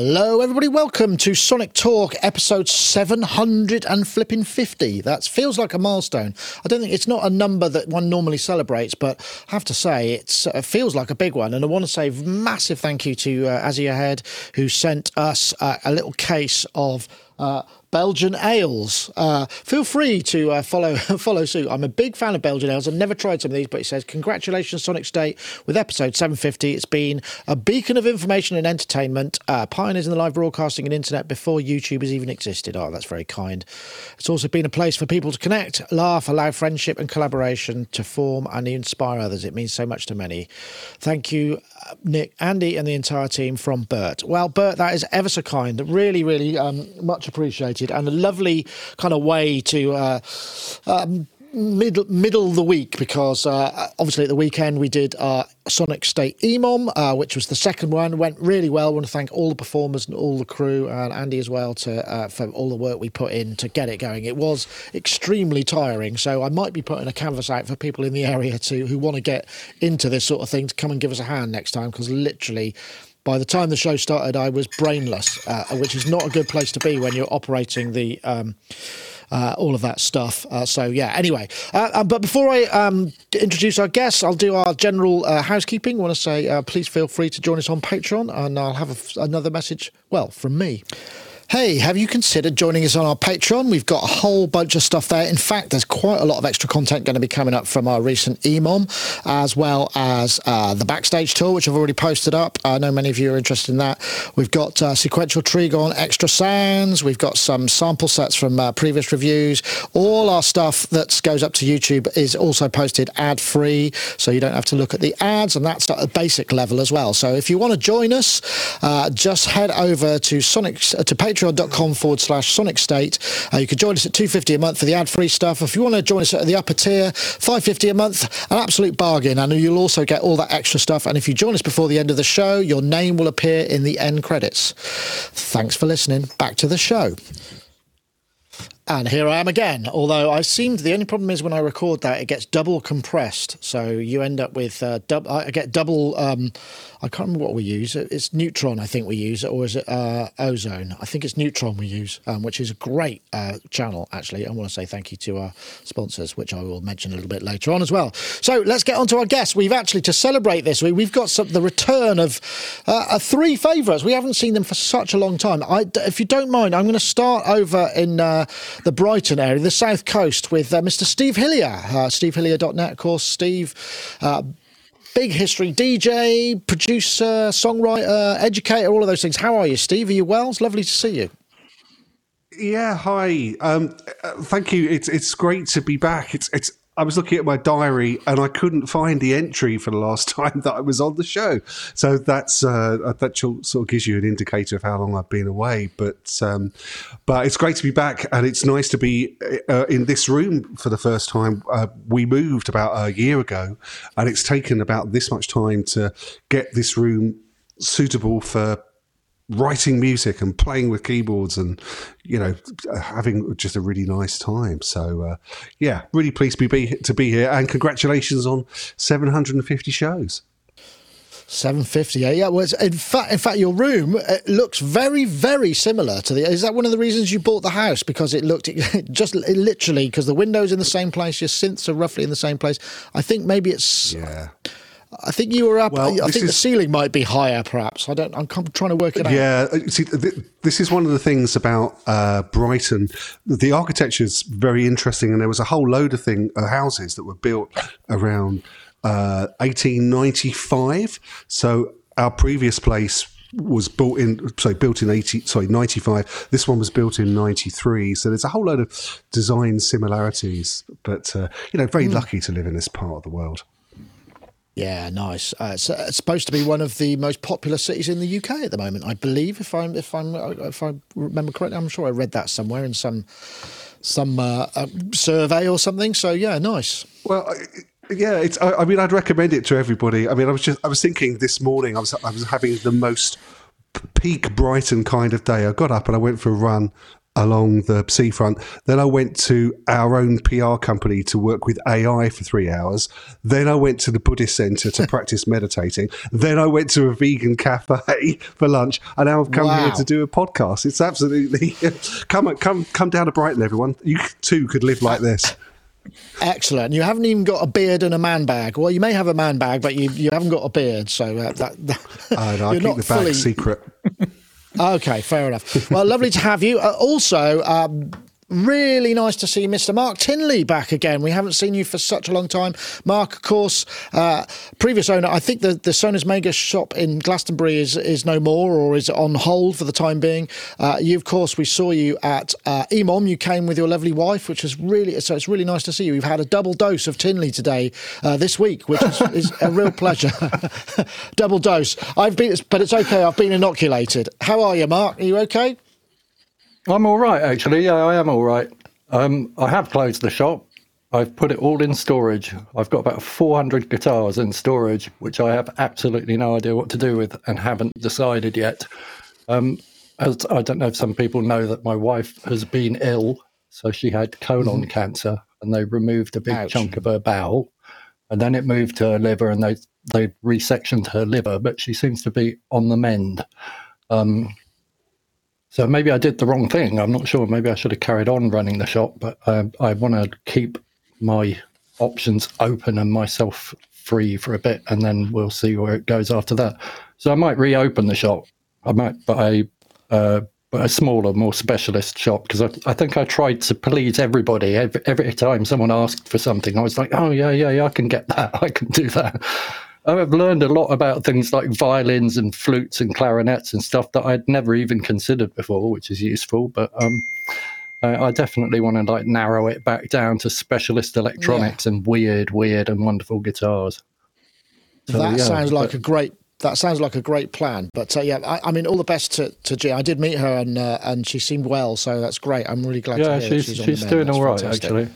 Hello, everybody. Welcome to Sonic Talk, episode 700 and flipping 50. That feels like a milestone. I don't think it's not a number that one normally celebrates, but I have to say it feels like a big one. And I want to say massive thank you to uh, Azzy Ahead, who sent us uh, a little case of. Uh, Belgian ales. Uh, feel free to uh, follow follow suit. I'm a big fan of Belgian ales. I've never tried some of these, but it says congratulations, Sonic State, with episode 750. It's been a beacon of information and entertainment, uh, pioneers in the live broadcasting and internet before YouTube has even existed. Oh, that's very kind. It's also been a place for people to connect, laugh, allow friendship and collaboration to form and inspire others. It means so much to many. Thank you, Nick, Andy, and the entire team from Bert. Well, Bert, that is ever so kind. Really, really um, much appreciated and a lovely kind of way to uh, um, middle middle of the week because uh, obviously at the weekend we did our Sonic State EMOM, uh, which was the second one. Went really well. I want to thank all the performers and all the crew and Andy as well to uh, for all the work we put in to get it going. It was extremely tiring, so I might be putting a canvas out for people in the area to who want to get into this sort of thing to come and give us a hand next time because literally by the time the show started, I was brainless, uh, which is not a good place to be when you're operating the. Um, uh, all of that stuff. Uh, so yeah. Anyway, uh, uh but before I um, introduce our guests, I'll do our general uh, housekeeping. Want to say please feel free to join us on Patreon, and I'll have another message. Well, from me. Hey, have you considered joining us on our Patreon? We've got a whole bunch of stuff there. In fact, there's quite a lot of extra content going to be coming up from our recent EMOM, as well as uh, the backstage tour, which I've already posted up. I know many of you are interested in that. We've got uh, sequential Trigon extra sounds. We've got some sample sets from uh, previous reviews. All our stuff that goes up to YouTube is also posted ad free, so you don't have to look at the ads, and that's at a basic level as well. So if you want to join us, uh, just head over to Sonic uh, to Patreon patreon.com forward slash sonic state. Uh, you can join us at 250 a month for the ad-free stuff. If you want to join us at the upper tier, 550 a month, an absolute bargain. And you'll also get all that extra stuff. And if you join us before the end of the show, your name will appear in the end credits. Thanks for listening. Back to the show. And here I am again. Although I seemed the only problem is when I record that it gets double compressed, so you end up with uh, dub- I get double. Um, I can't remember what we use. It's Neutron, I think we use, or is it uh, Ozone? I think it's Neutron we use, um, which is a great uh, channel, actually. I want to say thank you to our sponsors, which I will mention a little bit later on as well. So let's get on to our guests. We've actually, to celebrate this week, we've got some, the return of uh, three favourites. We haven't seen them for such a long time. I, if you don't mind, I'm going to start over in uh, the Brighton area, the south coast, with uh, Mr. Steve Hillier. Uh, SteveHillier.net, of course. Steve uh, big history DJ, producer, songwriter, educator, all of those things. How are you, Steve? Are you well? It's lovely to see you. Yeah, hi. Um, uh, thank you. It's it's great to be back. It's it's I was looking at my diary and I couldn't find the entry for the last time that I was on the show. So that's uh, that sort of gives you an indicator of how long I've been away. But um, but it's great to be back and it's nice to be uh, in this room for the first time. Uh, we moved about a year ago, and it's taken about this much time to get this room suitable for writing music and playing with keyboards and you know having just a really nice time. So uh, yeah really pleased to be to be here. And congratulations on 750 shows. 750 yeah yeah. Well in fact in fact your room looks very very similar to the is that one of the reasons you bought the house? Because it looked just literally because the windows in the same place your synths are roughly in the same place. I think maybe it's yeah I think you were up. Well, I think is, the ceiling might be higher, perhaps. I don't. I'm trying to work it out. Yeah, uh, see, this is one of the things about uh, Brighton. The architecture is very interesting, and there was a whole load of thing uh, houses that were built around uh, 1895. So our previous place was built in sorry built in 80 sorry 95 this one was built in 93 so there's a whole load of design similarities but uh, you know very mm. lucky to live in this part of the world yeah, nice. Uh, it's, uh, it's, supposed to be one of the most popular cities in the UK at the moment, I believe. If I'm if I'm uh, if I remember correctly, I'm sure I read that somewhere in some some uh, uh survey or something. So yeah, nice. Well. yeah, it's. I, I, mean, I'd recommend it to everybody. I mean, I was just. I was thinking this morning. I was. I was having the most peak Brighton kind of day. I got up and I went for a run along the seafront. Then I went to our own PR company to work with AI for three hours. Then I went to the Buddhist center to practice meditating. Then I went to a vegan cafe for lunch, and now I've come wow. here to do a podcast. It's absolutely come come come down to Brighton, everyone. You too could live like this. Excellent. You haven't even got a beard and a man bag. Well, you may have a man bag, but you, you haven't got a beard. So uh, that, that oh, no, I keep the bag fully... secret. Okay, fair enough. Well, lovely to have you. Uh, also, um, Really nice to see Mr. Mark Tinley back again. We haven't seen you for such a long time. Mark, of course, uh, previous owner. I think the, the Sonus Mega shop in Glastonbury is, is no more or is on hold for the time being. Uh, you, of course, we saw you at uh, EMOM. You came with your lovely wife, which was really, so it's really nice to see you. We've had a double dose of Tinley today, uh, this week, which is, is a real pleasure. double dose. I've been, but it's okay. I've been inoculated. How are you, Mark? Are you okay? I'm all right, actually. Yeah, I am all right. Um, I have closed the shop. I've put it all in storage. I've got about 400 guitars in storage, which I have absolutely no idea what to do with and haven't decided yet. Um, as I don't know if some people know that my wife has been ill, so she had colon mm-hmm. cancer, and they removed a big Ouch. chunk of her bowel, and then it moved to her liver, and they they resectioned her liver, but she seems to be on the mend. Um, so maybe I did the wrong thing. I'm not sure. Maybe I should have carried on running the shop, but I, I want to keep my options open and myself free for a bit, and then we'll see where it goes after that. So I might reopen the shop. I might, but a uh, but a smaller, more specialist shop because I, I think I tried to please everybody. Every, every time someone asked for something, I was like, "Oh yeah, yeah, yeah, I can get that. I can do that." I've learned a lot about things like violins and flutes and clarinets and stuff that I'd never even considered before, which is useful. But um, I, I, definitely want to like narrow it back down to specialist electronics yeah. and weird, weird and wonderful guitars. So, that yeah, sounds like a great. That sounds like a great plan. But uh, yeah, I, I, mean, all the best to, to G. I did meet her and uh, and she seemed well, so that's great. I'm really glad. Yeah, to hear she's she's, she's doing all right fantastic. actually.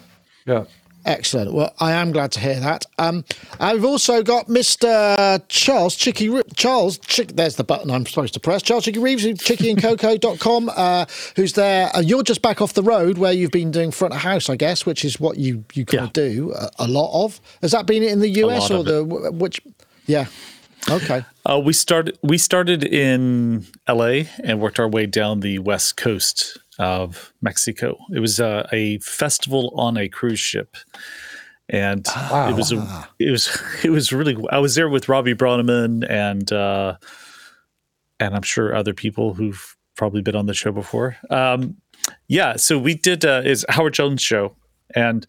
Yeah. Excellent. Well, I am glad to hear that. Um, I've also got Mr. Charles Chicky Charles. Chick, there's the button I'm supposed to press. Charles Chicky Reeves, chickyandcoco.com, uh, who's there. Uh, you're just back off the road where you've been doing front of house, I guess, which is what you you kind yeah. of do a, a, lot of. Has that been in the US or the it. which? Yeah. Okay. Uh, we started we started in LA and worked our way down the west coast of Mexico. It was uh, a festival on a cruise ship, and wow. it was a, it was it was really. I was there with Robbie Bronnimann and uh, and I'm sure other people who've probably been on the show before. Um, yeah, so we did uh, is Howard Jones show, and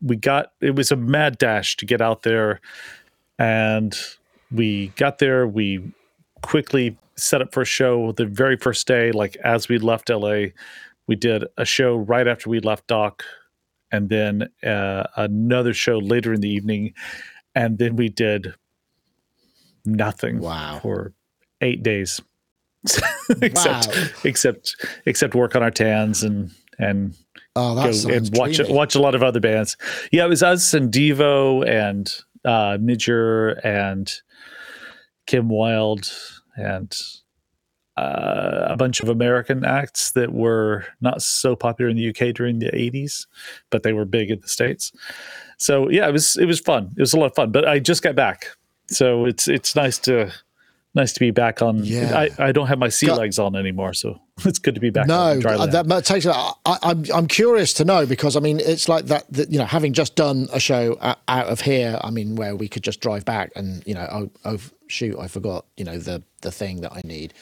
we got it was a mad dash to get out there, and we got there. We quickly set up for a show the very first day, like as we left LA, we did a show right after we left Doc, and then uh, another show later in the evening, and then we did nothing. Wow. For eight days. except wow. except except work on our tans and and oh, go and watch watch a lot of other bands. Yeah, it was us and Devo and uh Midge Ure and Kim Wilde and uh, a bunch of American acts that were not so popular in the UK during the 80s, but they were big in the States. So yeah, it was it was fun. It was a lot of fun. But I just got back, so it's it's nice to nice to be back on. Yeah. I, I don't have my sea got, legs on anymore, so it's good to be back. No, that, that takes. I, I'm I'm curious to know because I mean it's like that, that. You know, having just done a show out of here, I mean, where we could just drive back and you know, oh, oh shoot, I forgot. You know, the the thing that I need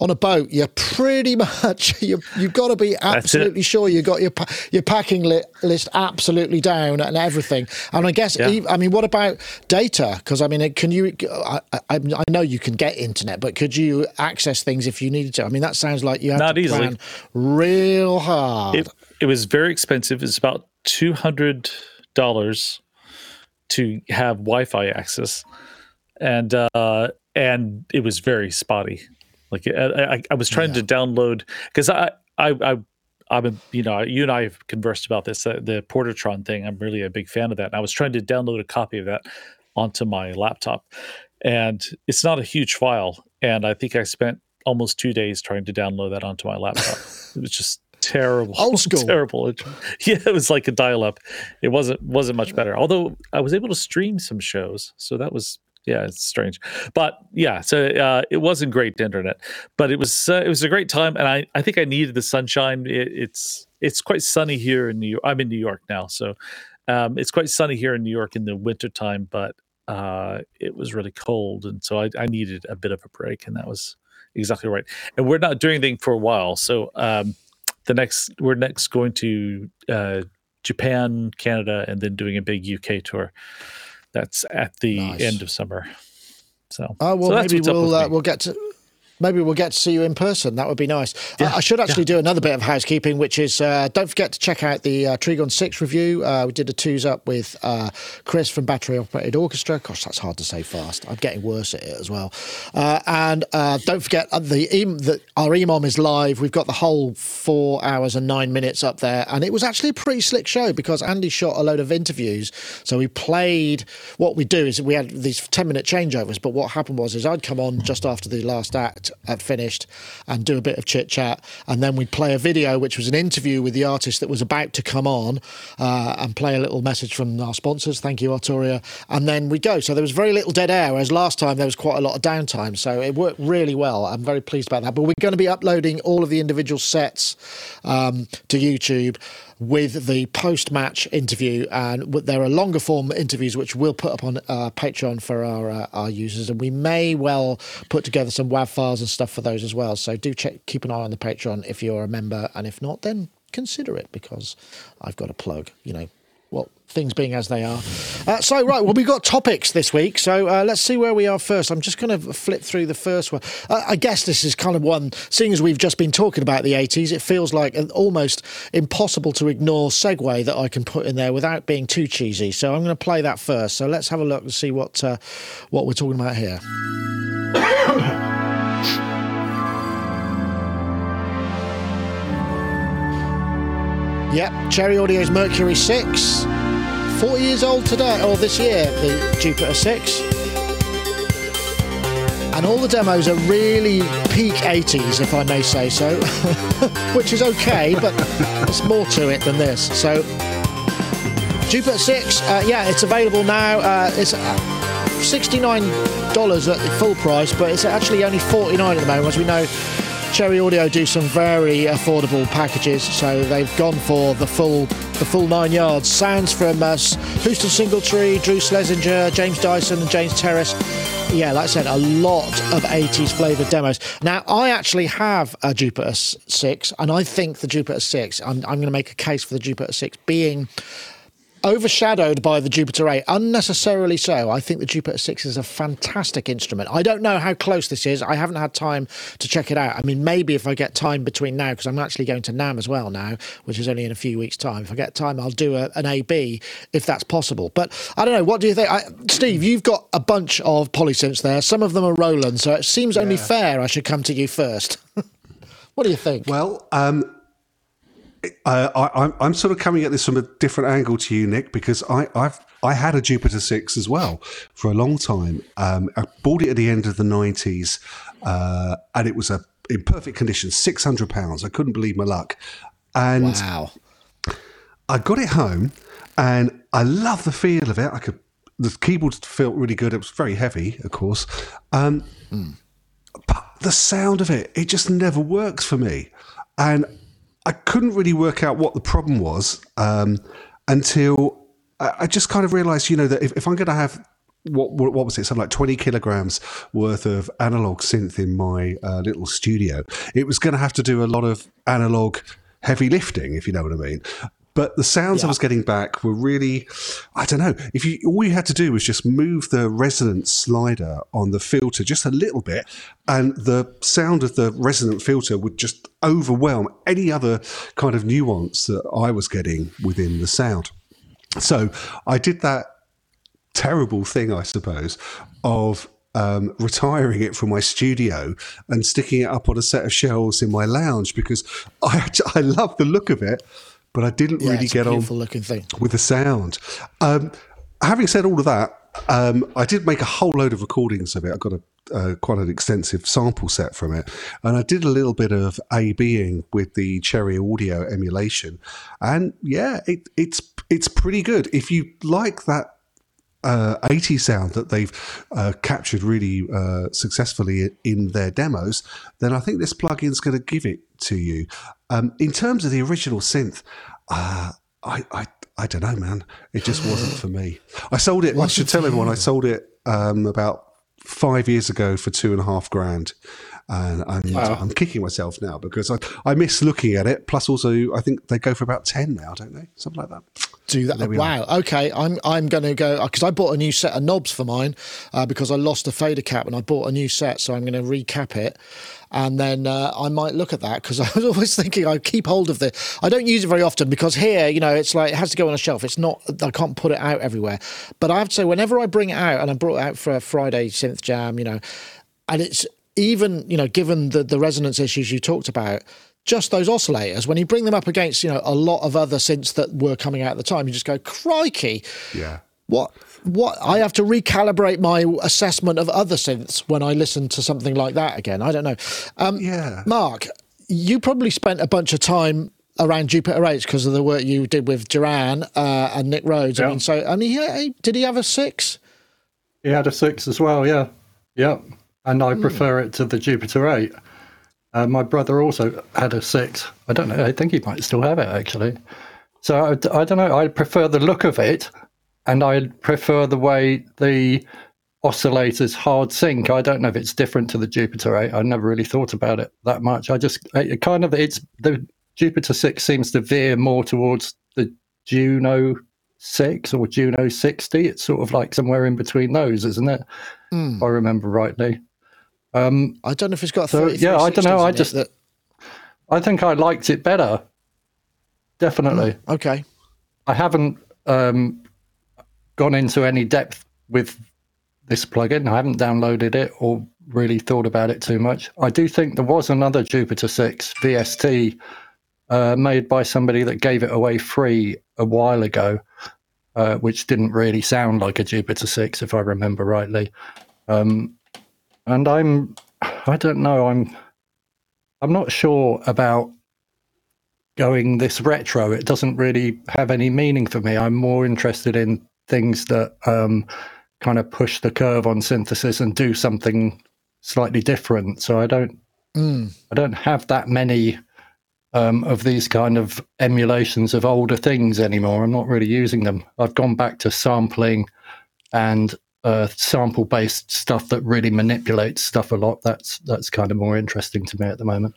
on a boat, you're pretty much you have got to be absolutely sure you got your your packing li- list absolutely down and everything. And I guess, yeah. I mean, what about data? Because I mean, can you? I, I, I, know you can get internet, but could you access things if you needed to? I mean, that sounds like you had not to easily. plan real hard. It, it was very expensive. It's about two hundred dollars to have Wi-Fi access, and uh, and it was very spotty. Like I, I, I was trying yeah. to download because I, I, I, I'm, a, you know, you and I have conversed about this, uh, the Portatron thing. I'm really a big fan of that. And I was trying to download a copy of that onto my laptop, and it's not a huge file. And I think I spent almost two days trying to download that onto my laptop. it was just terrible, Old school. terrible. It- yeah, it was like a dial-up. It wasn't wasn't much better. Although I was able to stream some shows, so that was yeah, it's strange. But yeah, so uh, it wasn't great internet, but it was uh, it was a great time, and I I think I needed the sunshine. It, it's it's quite sunny here in New York. I'm in New York now, so um, it's quite sunny here in New York in the wintertime, but uh, it was really cold, and so I, I needed a bit of a break, and that was exactly right. And we're not doing anything for a while, so um, the next we're next going to uh, Japan, Canada, and then doing a big UK tour. That's at the Nice. end of summer. So, Oh well, so maybe we'll uh, we'll get to. Maybe we'll get to see you in person. That would be nice. I- I should actually do another bit of housekeeping, which is uh, don't forget to check out the uh, Trigon 6 review. Uh, we did a twos up with uh, Chris from Battery Operated Orchestra. Gosh, that's hard to say fast. I'm getting worse at it as well. Uh, and uh, don't forget uh, the, the our EMOM is live. We've got the whole four hours and nine minutes up there. And it was actually a pretty slick show because Andy shot a load of interviews. So we played. What we do is we had these 10 minute changeovers. But what happened was is I'd come on just after the last act had finished and do a bit of chit chat. And then we'd play a video, which was an interview with the artist that was about to come on uh, and play a little message from our sponsors. Thank you, Arturia. And then we go. So there was very little dead air, whereas last time there was quite a lot of downtime. So it worked really well. I'm very pleased about that. But we're going to be uploading all of the individual sets um, to YouTube with the post match interview. And there are longer form interviews which we'll put up on uh, Patreon for our, uh, our users. And we may well put together some WAV files and stuff for those as well. So do check, keep an eye on the Patreon if you're a member. And if not, then consider it because I've got a plug, you know. Things being as they are. Uh, so, right, well, we've got topics this week. So, uh, let's see where we are first. I'm just going to flip through the first one. Uh, I guess this is kind of one, seeing as we've just been talking about the 80s, it feels like an almost impossible to ignore segue that I can put in there without being too cheesy. So, I'm going to play that first. So, let's have a look and see what, uh, what we're talking about here. Yep, Cherry Audio's Mercury 6. 40 years old today, or this year, the Jupiter 6. And all the demos are really peak 80s, if I may say so, which is okay, but there's more to it than this. So, Jupiter 6, uh, yeah, it's available now. Uh, it's uh, $69 at the full price, but it's actually only 49 at the moment, as we know. Cherry Audio do some very affordable packages, so they've gone for the full the full nine yards. Sounds from uh, Houston Singletree, Drew Schlesinger, James Dyson, and James Terrace. Yeah, like I said, a lot of 80s flavoured demos. Now, I actually have a Jupiter 6, and I think the Jupiter 6, I'm, I'm going to make a case for the Jupiter 6 being overshadowed by the Jupiter 8. Unnecessarily so. I think the Jupiter 6 is a fantastic instrument. I don't know how close this is. I haven't had time to check it out. I mean, maybe if I get time between now, because I'm actually going to NAM as well now, which is only in a few weeks' time. If I get time, I'll do a, an AB if that's possible. But I don't know. What do you think? I, Steve, you've got a bunch of polysynths there. Some of them are Roland, so it seems only fair I should come to you first. what do you think? Well, um, uh, I, I'm, I'm sort of coming at this from a different angle to you, Nick, because I, I've I had a Jupiter six as well for a long time. Um, I bought it at the end of the '90s, uh, and it was a in perfect condition, six hundred pounds. I couldn't believe my luck, and wow. I got it home, and I love the feel of it. I could. The keyboard felt really good. It was very heavy, of course, um, but the sound of it, it just never works for me, and I couldn't really work out what the problem was um, until I, I just kind of realised, you know, that if, if I'm going to have what, what what was it? Something like twenty kilograms worth of analog synth in my uh, little studio. It was going to have to do a lot of analog heavy lifting, if you know what I mean. But the sounds I was getting back were really, I don't know. If you all you had to do was just move the resonance slider on the filter just a little bit, and the sound of the resonant filter would just overwhelm any other kind of nuance that I was getting within the sound. So I did that terrible thing, I suppose, of um, retiring it from my studio and sticking it up on a set of shelves in my lounge because I I love the look of it, but I didn't Yeah, really get on beautiful looking thing. with the sound. Um, having said all of that, um, I did make a whole load of recordings of it. I've got a uh, quite an extensive sample set from it, and I did a little bit of A/Bing with the Cherry Audio emulation, and yeah, it, it's it's pretty good. If you like that uh, 80 sound that they've uh, captured really uh, successfully in their demos, then I think this plugin is going to give it to you. Um, in terms of the original synth, uh, I, I I don't know, man. It just wasn't for me. I sold it. I should tell everyone I sold it um, about five years ago for two and a half grand. And, and wow. I'm kicking myself now because I, I miss looking at it. Plus, also, I think they go for about 10 now, don't they? Something like that. Do that. Wow. Are. Okay. I'm I'm going to go because I bought a new set of knobs for mine uh, because I lost a fader cap and I bought a new set. So I'm going to recap it and then uh, I might look at that because I was always thinking I keep hold of the. I don't use it very often because here, you know, it's like it has to go on a shelf. It's not. I can't put it out everywhere. But I have to say, whenever I bring it out, and I brought it out for a Friday synth jam, you know, and it's even, you know, given the the resonance issues you talked about, just those oscillators, when you bring them up against, you know, a lot of other synths that were coming out at the time, you just go, crikey. Yeah. What what I have to recalibrate my assessment of other synths when I listen to something like that again. I don't know. Um, yeah. Mark, you probably spent a bunch of time around Jupiter 8 because of the work you did with Duran uh, and Nick Rhodes. Yeah. I mean, so, I mean, he, did he have a six? He had a six as well, yeah. Yeah. And I mm. prefer it to the Jupiter 8. Uh, my brother also had a six. I don't know. I think he might still have it, actually. So I, I don't know. I prefer the look of it and I prefer the way the oscillators hard sync. I don't know if it's different to the Jupiter 8. I never really thought about it that much. I just it kind of it's the Jupiter 6 seems to veer more towards the Juno 6 or Juno 60. It's sort of like somewhere in between those, isn't it? Mm. If I remember rightly. Um, I don't know if it's got so, yeah. I don't know. I just that... I think I liked it better. Definitely. Mm, okay. I haven't um, gone into any depth with this plugin. I haven't downloaded it or really thought about it too much. I do think there was another Jupiter 6 VST uh, made by somebody that gave it away free a while ago, uh, which didn't really sound like a Jupiter 6, if I remember rightly. Um, and I'm, I don't know, I'm, I'm not sure about going this retro. It doesn't really have any meaning for me. I'm more interested in things that um, kind of push the curve on synthesis and do something slightly different. So I don't mm. I don't have that many um, of these kind of emulations of older things anymore. I'm not really using them. I've gone back to sampling and uh, sample based stuff that really manipulates stuff a lot. That's that's kind of more interesting to me at the moment.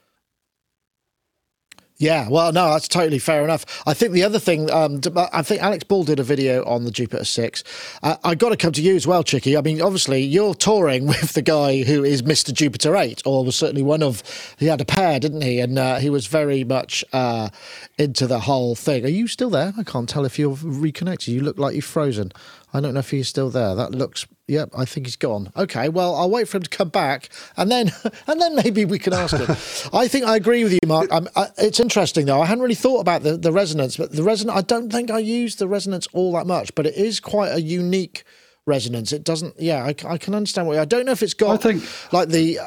Yeah, well, no, that's totally fair enough. I think the other thing, um, I think Alex Ball did a video on the Jupiter 6. Uh, I got to come to you as well, Chicky. I mean, obviously, you're touring with the guy who is Mr. Jupiter 8, or was certainly one of, he had a pair, didn't he? And uh, he was very much uh, into the whole thing. Are you still there? I can't tell if you're reconnected. You look like you've frozen. I don't know if he's still there. That looks Yep, I think he's gone. Okay, well, I'll wait for him to come back, and then and then maybe we can ask him. I think I agree with you, Mark. I, it's interesting though. I hadn't really thought about the, the resonance, but the resonance. I don't think I use the resonance all that much, but it is quite a unique resonance. It doesn't. Yeah, I, I can understand what. I don't know if it's got. I think like the.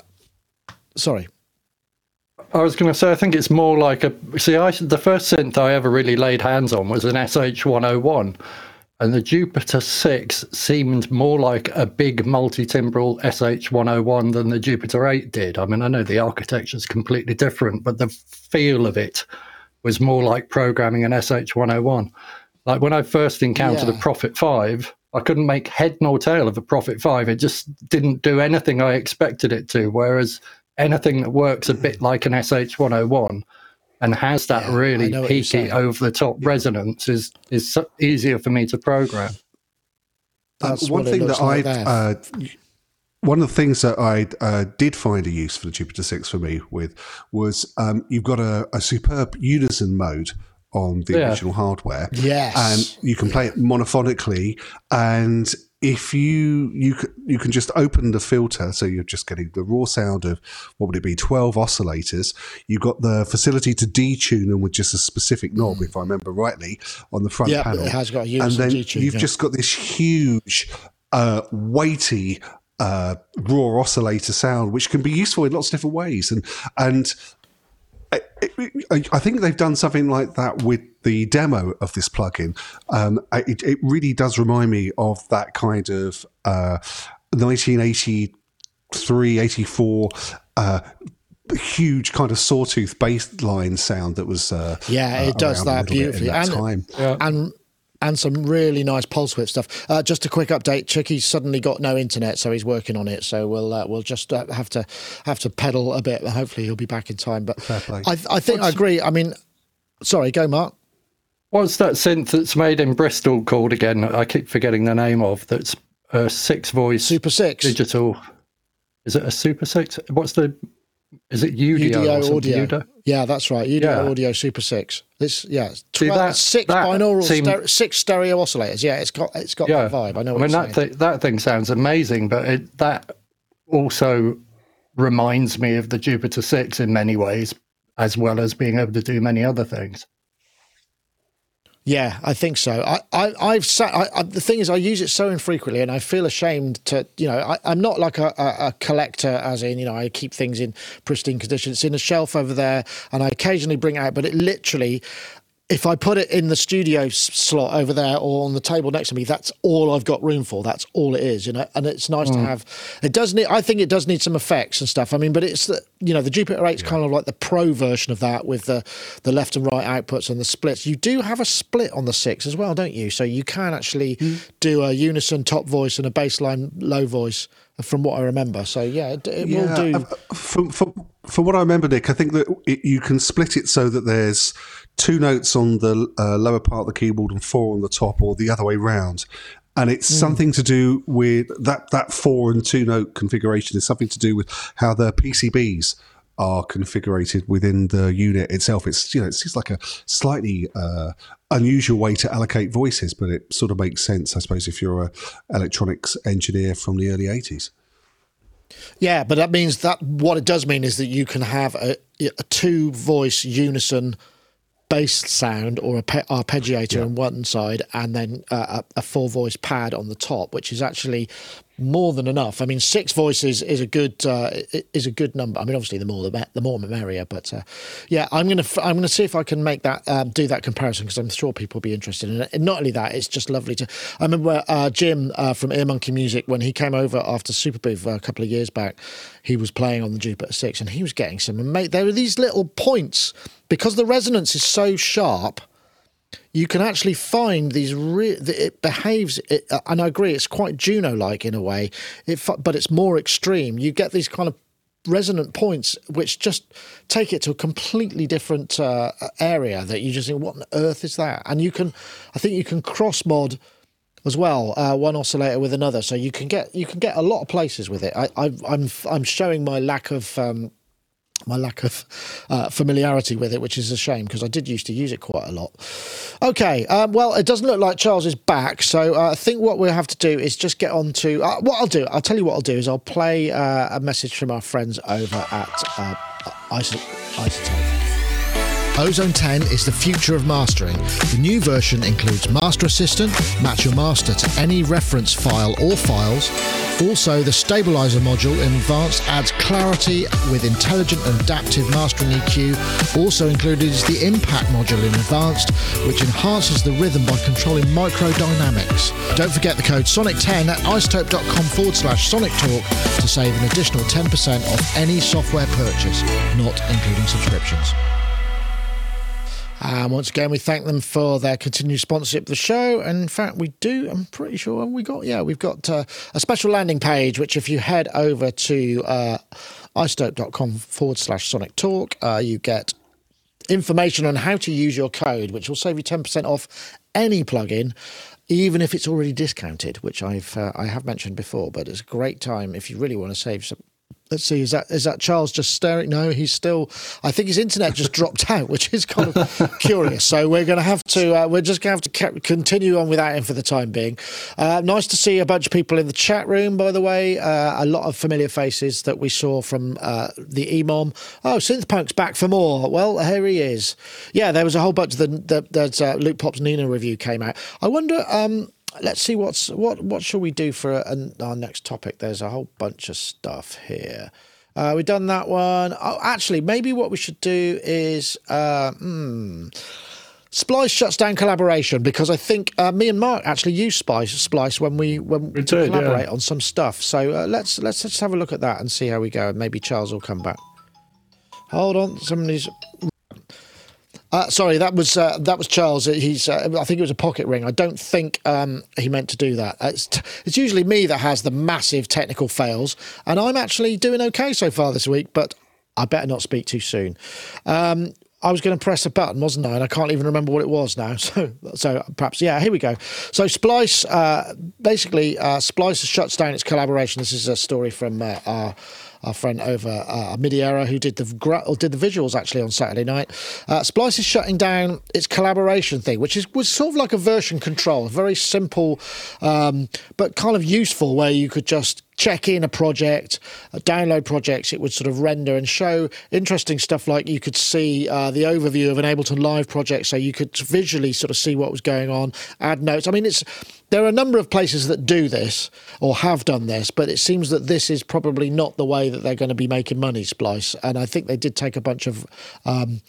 sorry. I was going to say, I think it's more like a. See, I the first synth I ever really laid hands on was an SH one hundred oh one and the Jupiter 6 seemed more like a big multi-timbral SH101 than the Jupiter 8 did. I mean, I know the architecture is completely different, but the feel of it was more like programming an SH101. Like when I first encountered yeah. a Prophet 5, I couldn't make head nor tail of a Prophet 5. It just didn't do anything I expected it to. Whereas anything that works a bit like an SH101 and has that yeah, really peaky over the top resonance is is so easier for me to program. That's one thing that like I uh, one of the things that I uh, did find a use for the Jupiter Six for me with was um, you've got a, a, superb unison mode on the yeah. original hardware. Yes, and you can play it monophonically, and if you you you can just open the filter, so you're just getting the raw sound of what would it be, twelve oscillators. You've got the facility to detune them with just a specific knob, mm. if I remember rightly, on the front yeah, panel. it has got a and then detune, you've yeah. just got this huge, uh, weighty uh, raw oscillator sound, which can be useful in lots of different ways. And and I, I think they've done something like that with the demo of this plugin. Um, it, it, really does remind me of that kind of uh, 1983, 84. Uh, huge kind of sawtooth bass line sound that was uh, yeah it uh, does that beautifully that and, time. Yeah. and and some really nice pulse width stuff. Uh, just a quick update: Chicky's suddenly got no internet, so he's working on it. So we'll uh, we'll just uh, have to have to pedal a bit. Hopefully, he'll be back in time. But I, I think What's, I agree. I mean, sorry, go Mark. What's that synth that's made in Bristol called again? I keep forgetting the name of. That's a six voice Super Six digital. Is it a Super Six? What's the is it UDO? UDO audio. UDO? Yeah, that's right. UDO yeah. audio Super Six. This yeah, 12, See, that, six that binaural seemed, stereo, six stereo oscillators. Yeah, it's got it's got yeah. that vibe. I know. I mean that th- that thing sounds amazing, but it, that also reminds me of the Jupiter Six in many ways, as well as being able to do many other things. Yeah, I think so. I, I have sat. I, I, the thing is, I use it so infrequently, and I feel ashamed to. You know, I, am not like a, a, a, collector, as in, you know, I keep things in pristine condition. It's in a shelf over there, and I occasionally bring it out. But it literally, if I put it in the studio slot over there or on the table next to me, that's all I've got room for. That's all it is, you know. And it's nice mm. to have. It does need. I think it does need some effects and stuff. I mean, but it's the you know the Jupiter 8's yeah. kind of like the pro version of that with the the left and right outputs and the splits. You do have a split on the six as well, don't you? So you can actually mm. do a unison top voice and a bassline low voice from what I remember. So yeah, it, it yeah, will do. Uh, from, from, from what I remember, Nick, I think that it, you can split it so that there's two notes on the uh, lower part of the keyboard and four on the top, or the other way round. And it's mm. something to do with that that four and two note configuration is something to do with how the PCBs are configured within the unit itself. It's you know it's just like a slightly uh, unusual way to allocate voices, but it sort of makes sense, I suppose, if you're a electronics engineer from the early '80s. Yeah, but that means that what it does mean is that you can have a, a two voice unison bass sound or a pe- arpeggiator yeah. on one side and then uh, a, a full voice pad on the top, which is actually more than enough. I mean, six voices is a good uh, is a good number. I mean, obviously, the more the, the more the merrier. But uh, yeah, I'm gonna I'm gonna see if I can make that um, do that comparison because I'm sure people will be interested in it. And not only that, it's just lovely to. I remember uh, Jim uh, from Ear Monkey Music when he came over after Superbooth a couple of years back. He was playing on the Jupiter Six, and he was getting some. Mate, there were these little points because the resonance is so sharp you can actually find these. Re- it behaves, it, uh, and I agree, it's quite Juno-like in a way. It, but it's more extreme. You get these kind of resonant points which just take it to a completely different uh, area that you just think, what on earth is that? And you can, I think you can cross mod as well, uh, one oscillator with another, so you can get you can get a lot of places with it. I, I, I'm I'm showing my lack of um, my lack of uh, familiarity with it, which is a shame because I did used to use it quite a lot. Okay, um, well, it doesn't look like Charles is back, so uh, I think what we'll have to do is just get on to uh, what I'll do. I'll tell you what I'll do is I'll play uh, a message from our friends over at uh, iZotope. Ozone 10 is the future of mastering. The new version includes Master Assistant, match your master to any reference file or files. Also, the Stabilizer module in Advanced adds clarity with intelligent and adaptive mastering EQ. Also included is the Impact module in Advanced, which enhances the rhythm by controlling microdynamics. Don't forget the code SONIC10 at iZotope.com forward slash Sonic Talk to save an additional 10% off any software purchase, not including subscriptions. And once again, we thank them for their continued sponsorship of the show. And in fact, we do, I'm pretty sure we got, yeah, we've got uh, a special landing page, which if you head over to uh, iZotope.com forward slash sonic talk, uh, you get information on how to use your code, which will save you 10% off any plugin even if it's already discounted, which I've uh, I have mentioned before. But it's a great time if you really want to save some Let's see. Is that is that Charles just staring? No, he's still. I think his internet just dropped out, which is kind of curious. So we're going to have to. Uh, we're just going to have to continue on without him for the time being. Uh, nice to see a bunch of people in the chat room. By the way, uh, a lot of familiar faces that we saw from uh, the EMOM. Oh, Synthpunk's back for more. Well, here he is. Yeah, there was a whole bunch of the, the that uh, Luke Pop's Nina review came out. I wonder. Um, let's see what's what what shall we do for a, our next topic. There's a whole bunch of stuff here. Uh, we've done that one. Oh, actually, maybe what we should do is. Uh, hmm, Splice shuts down collaboration because I think uh, me and Mark actually use Splice Splice when we when we did, collaborate yeah. on some stuff. So uh, let's let's just have a look at that and see how we go. And maybe Charles will come back. Hold on, somebody's. Uh, sorry, that was uh, that was Charles. He's uh, I think it was a pocket ring. I don't think um, he meant to do that. It's, t- it's usually me that has the massive technical fails, and I'm actually doing okay so far this week. But I better not speak too soon. Um, I was going to press a button, wasn't I? And I can't even remember what it was now. So, so perhaps, yeah, here we go. So, Splice, uh, basically, uh, Splice shuts down its collaboration. This is a story from uh, our our friend over uh, Midiera who did the did the visuals actually on Saturday night. Uh, Splice is shutting down its collaboration thing, which is was sort of like a version control, very simple um, but kind of useful, where you could just check in a project, uh, download projects, it would sort of render and show interesting stuff like you could see uh, the overview of an Ableton Live project, so you could visually sort of see what was going on, add notes. I mean, it's there are a number of places that do this or have done this, but it seems that this is probably not the way that they're going to be making money, Splice. And I think they did take a bunch of um,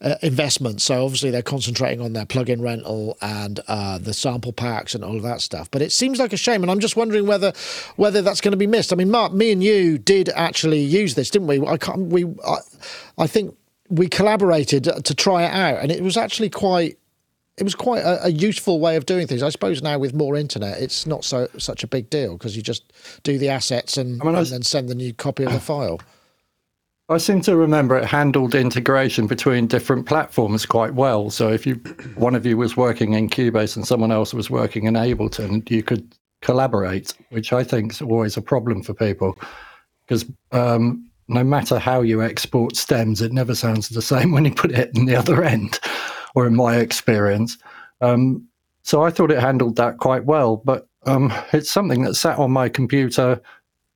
uh, investments. So obviously they're concentrating on their plug-in rental and uh, the sample packs and all of that stuff. But it seems like a shame, and I'm just wondering whether whether that's going to be missed. I mean, Mark, me and you did actually use this, didn't we? I can't. We, I, I think we collaborated to try it out, and it was actually quite it was quite a, a, useful way of doing things. I suppose now with more internet, it's not so such a big deal because you just do the assets and, I mean, and then send the new copy of the file. I seem to remember it handled integration between different platforms quite well. So if you one of you was working in Cubase and someone else was working in Ableton, you could collaborate, which I think is always a problem for people because um, no matter how you export stems, it never sounds the same when you put it in the other end or in my experience. Um, so I thought it handled that quite well, but um, it's something that sat on my computer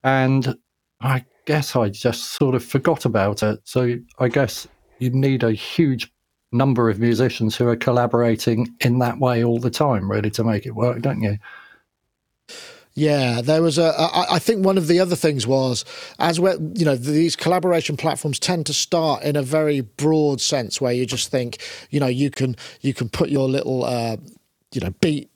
and I guess I just sort of forgot about it. So I guess you need a huge number of musicians who are collaborating in that way all the time, really, to make it work, don't you? Yeah, there was a. I think one of the other things was as we you know these collaboration platforms tend to start in a very broad sense where you just think you know you can you can put your little uh, you know beat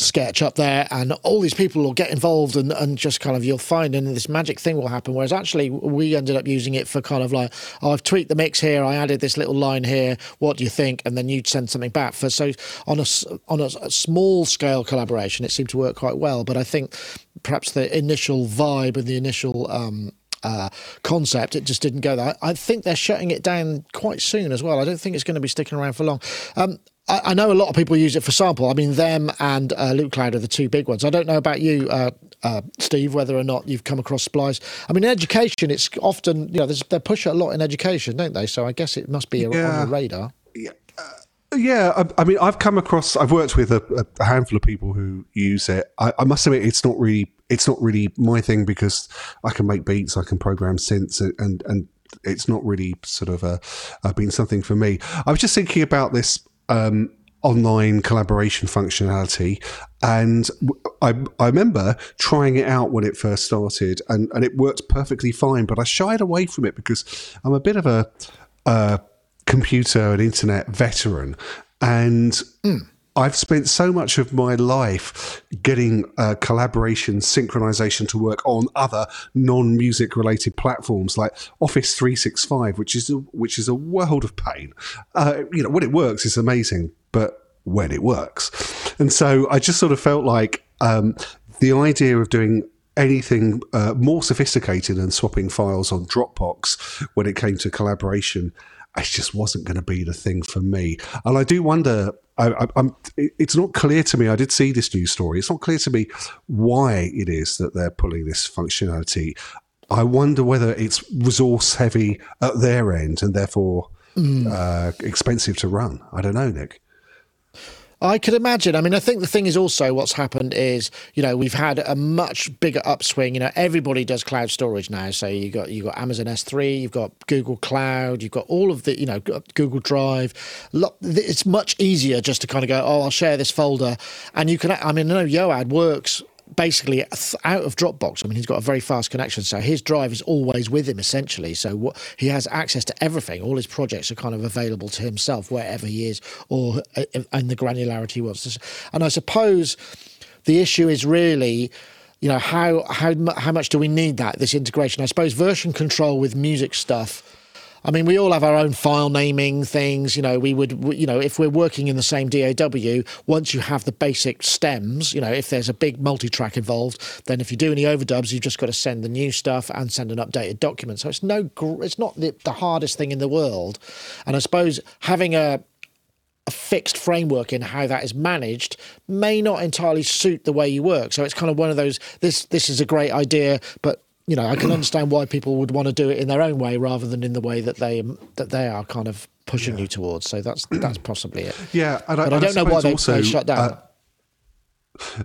sketch up there and all these people will get involved and, and just kind of you'll find and this magic thing will happen whereas actually we ended up using it for kind of like oh I've tweaked the mix here I added this little line here what do you think and then you'd send something back for so on a on a, small scale collaboration it seemed to work quite well but I think perhaps the initial vibe and the initial um, uh, concept. It just didn't go there. I think they're shutting it down quite soon as well. I don't think it's going to be sticking around for long. Um, I, I, know a lot of people use it for sample. I mean, them and uh, LoopCloud are the two big ones. I don't know about you, uh, uh, Steve, whether or not you've come across Splice. I mean, in education, it's often you know they push it a lot in education, don't they? So I guess it must be yeah. on the radar. Yeah. Uh, yeah, I, I, mean, I've come across. I've worked with a, a handful of people who use it. I, I, must admit, it's not really, it's not really my thing because I can make beats, I can program synths, and and, and it's not really sort of a, a been something for me. I was just thinking about this um, online collaboration functionality. And I, I remember trying it out when it first started, and, and it worked perfectly fine. But I shied away from it because I'm a bit of a, computer and internet veteran. And mm. I've spent so much of my life getting uh, collaboration, synchronization to work on other non-music related platforms like Office 365, which is a, which is a world of pain. Uh, you know, when it works, it's amazing, but when it works, and so I just sort of felt like um, the idea of doing anything uh, more sophisticated than swapping files on Dropbox when it came to collaboration it just wasn't going to be the thing for me. And I do wonder. I, am it's not clear to me. I did see this news story. It's not clear to me why it is that they're pulling this functionality. I wonder whether it's resource heavy at their end and therefore mm. uh, expensive to run. I don't know, Nick. I could imagine. I mean, I think the thing is also what's happened is you know we've had a much bigger upswing. You know, everybody does cloud storage now. So you got you got Amazon S3, you've got Google Cloud, you've got all of the you know Google Drive. It's much easier just to kind of go, oh, I'll share this folder, and you can. I mean, I know Yoad works basically out of Dropbox. I mean, he's got a very fast connection, so his drive is always with him essentially. So what, he has access to everything. All his projects are kind of available to himself wherever he is, or uh, in the granularity he wants. And I suppose the issue is really you know how how how much do we need that this integration i suppose version control with music stuff I mean, we all have our own file naming things. You know, we would, you know, if we're working in the same DAW, once you have the basic stems, you know, if there's a big multi-track involved, then if you do any overdubs, you've just got to send the new stuff and send an updated document. So it's no, it's not the, the hardest thing in the world. And I suppose having a a fixed framework in how that is managed may not entirely suit the way you work. So it's kind of one of those. This this is a great idea, but you know, I can understand why people would want to do it in their own way rather than in the way that they that they are kind of pushing yeah. you towards. So that's that's possibly it. Yeah, and I, but I don't I know why they, also, they shut down. Uh,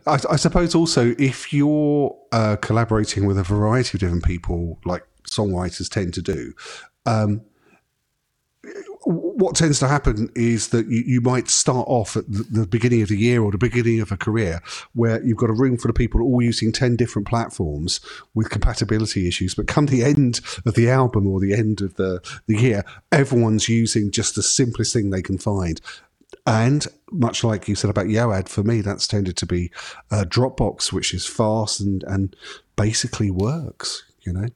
I, I, suppose also if you're uh, collaborating with a variety of different people, like songwriters tend to do, um, what tends to happen is that you, you might start off at the, the, beginning of the year or the beginning of a career where you've got a room full of people all using 10 different platforms with compatibility issues. But come the end of the album or the end of the, the year, everyone's using just the simplest thing they can find. And much like you said about Yoad, for me, that's tended to be uh, Dropbox, which is fast and, and basically works, you know?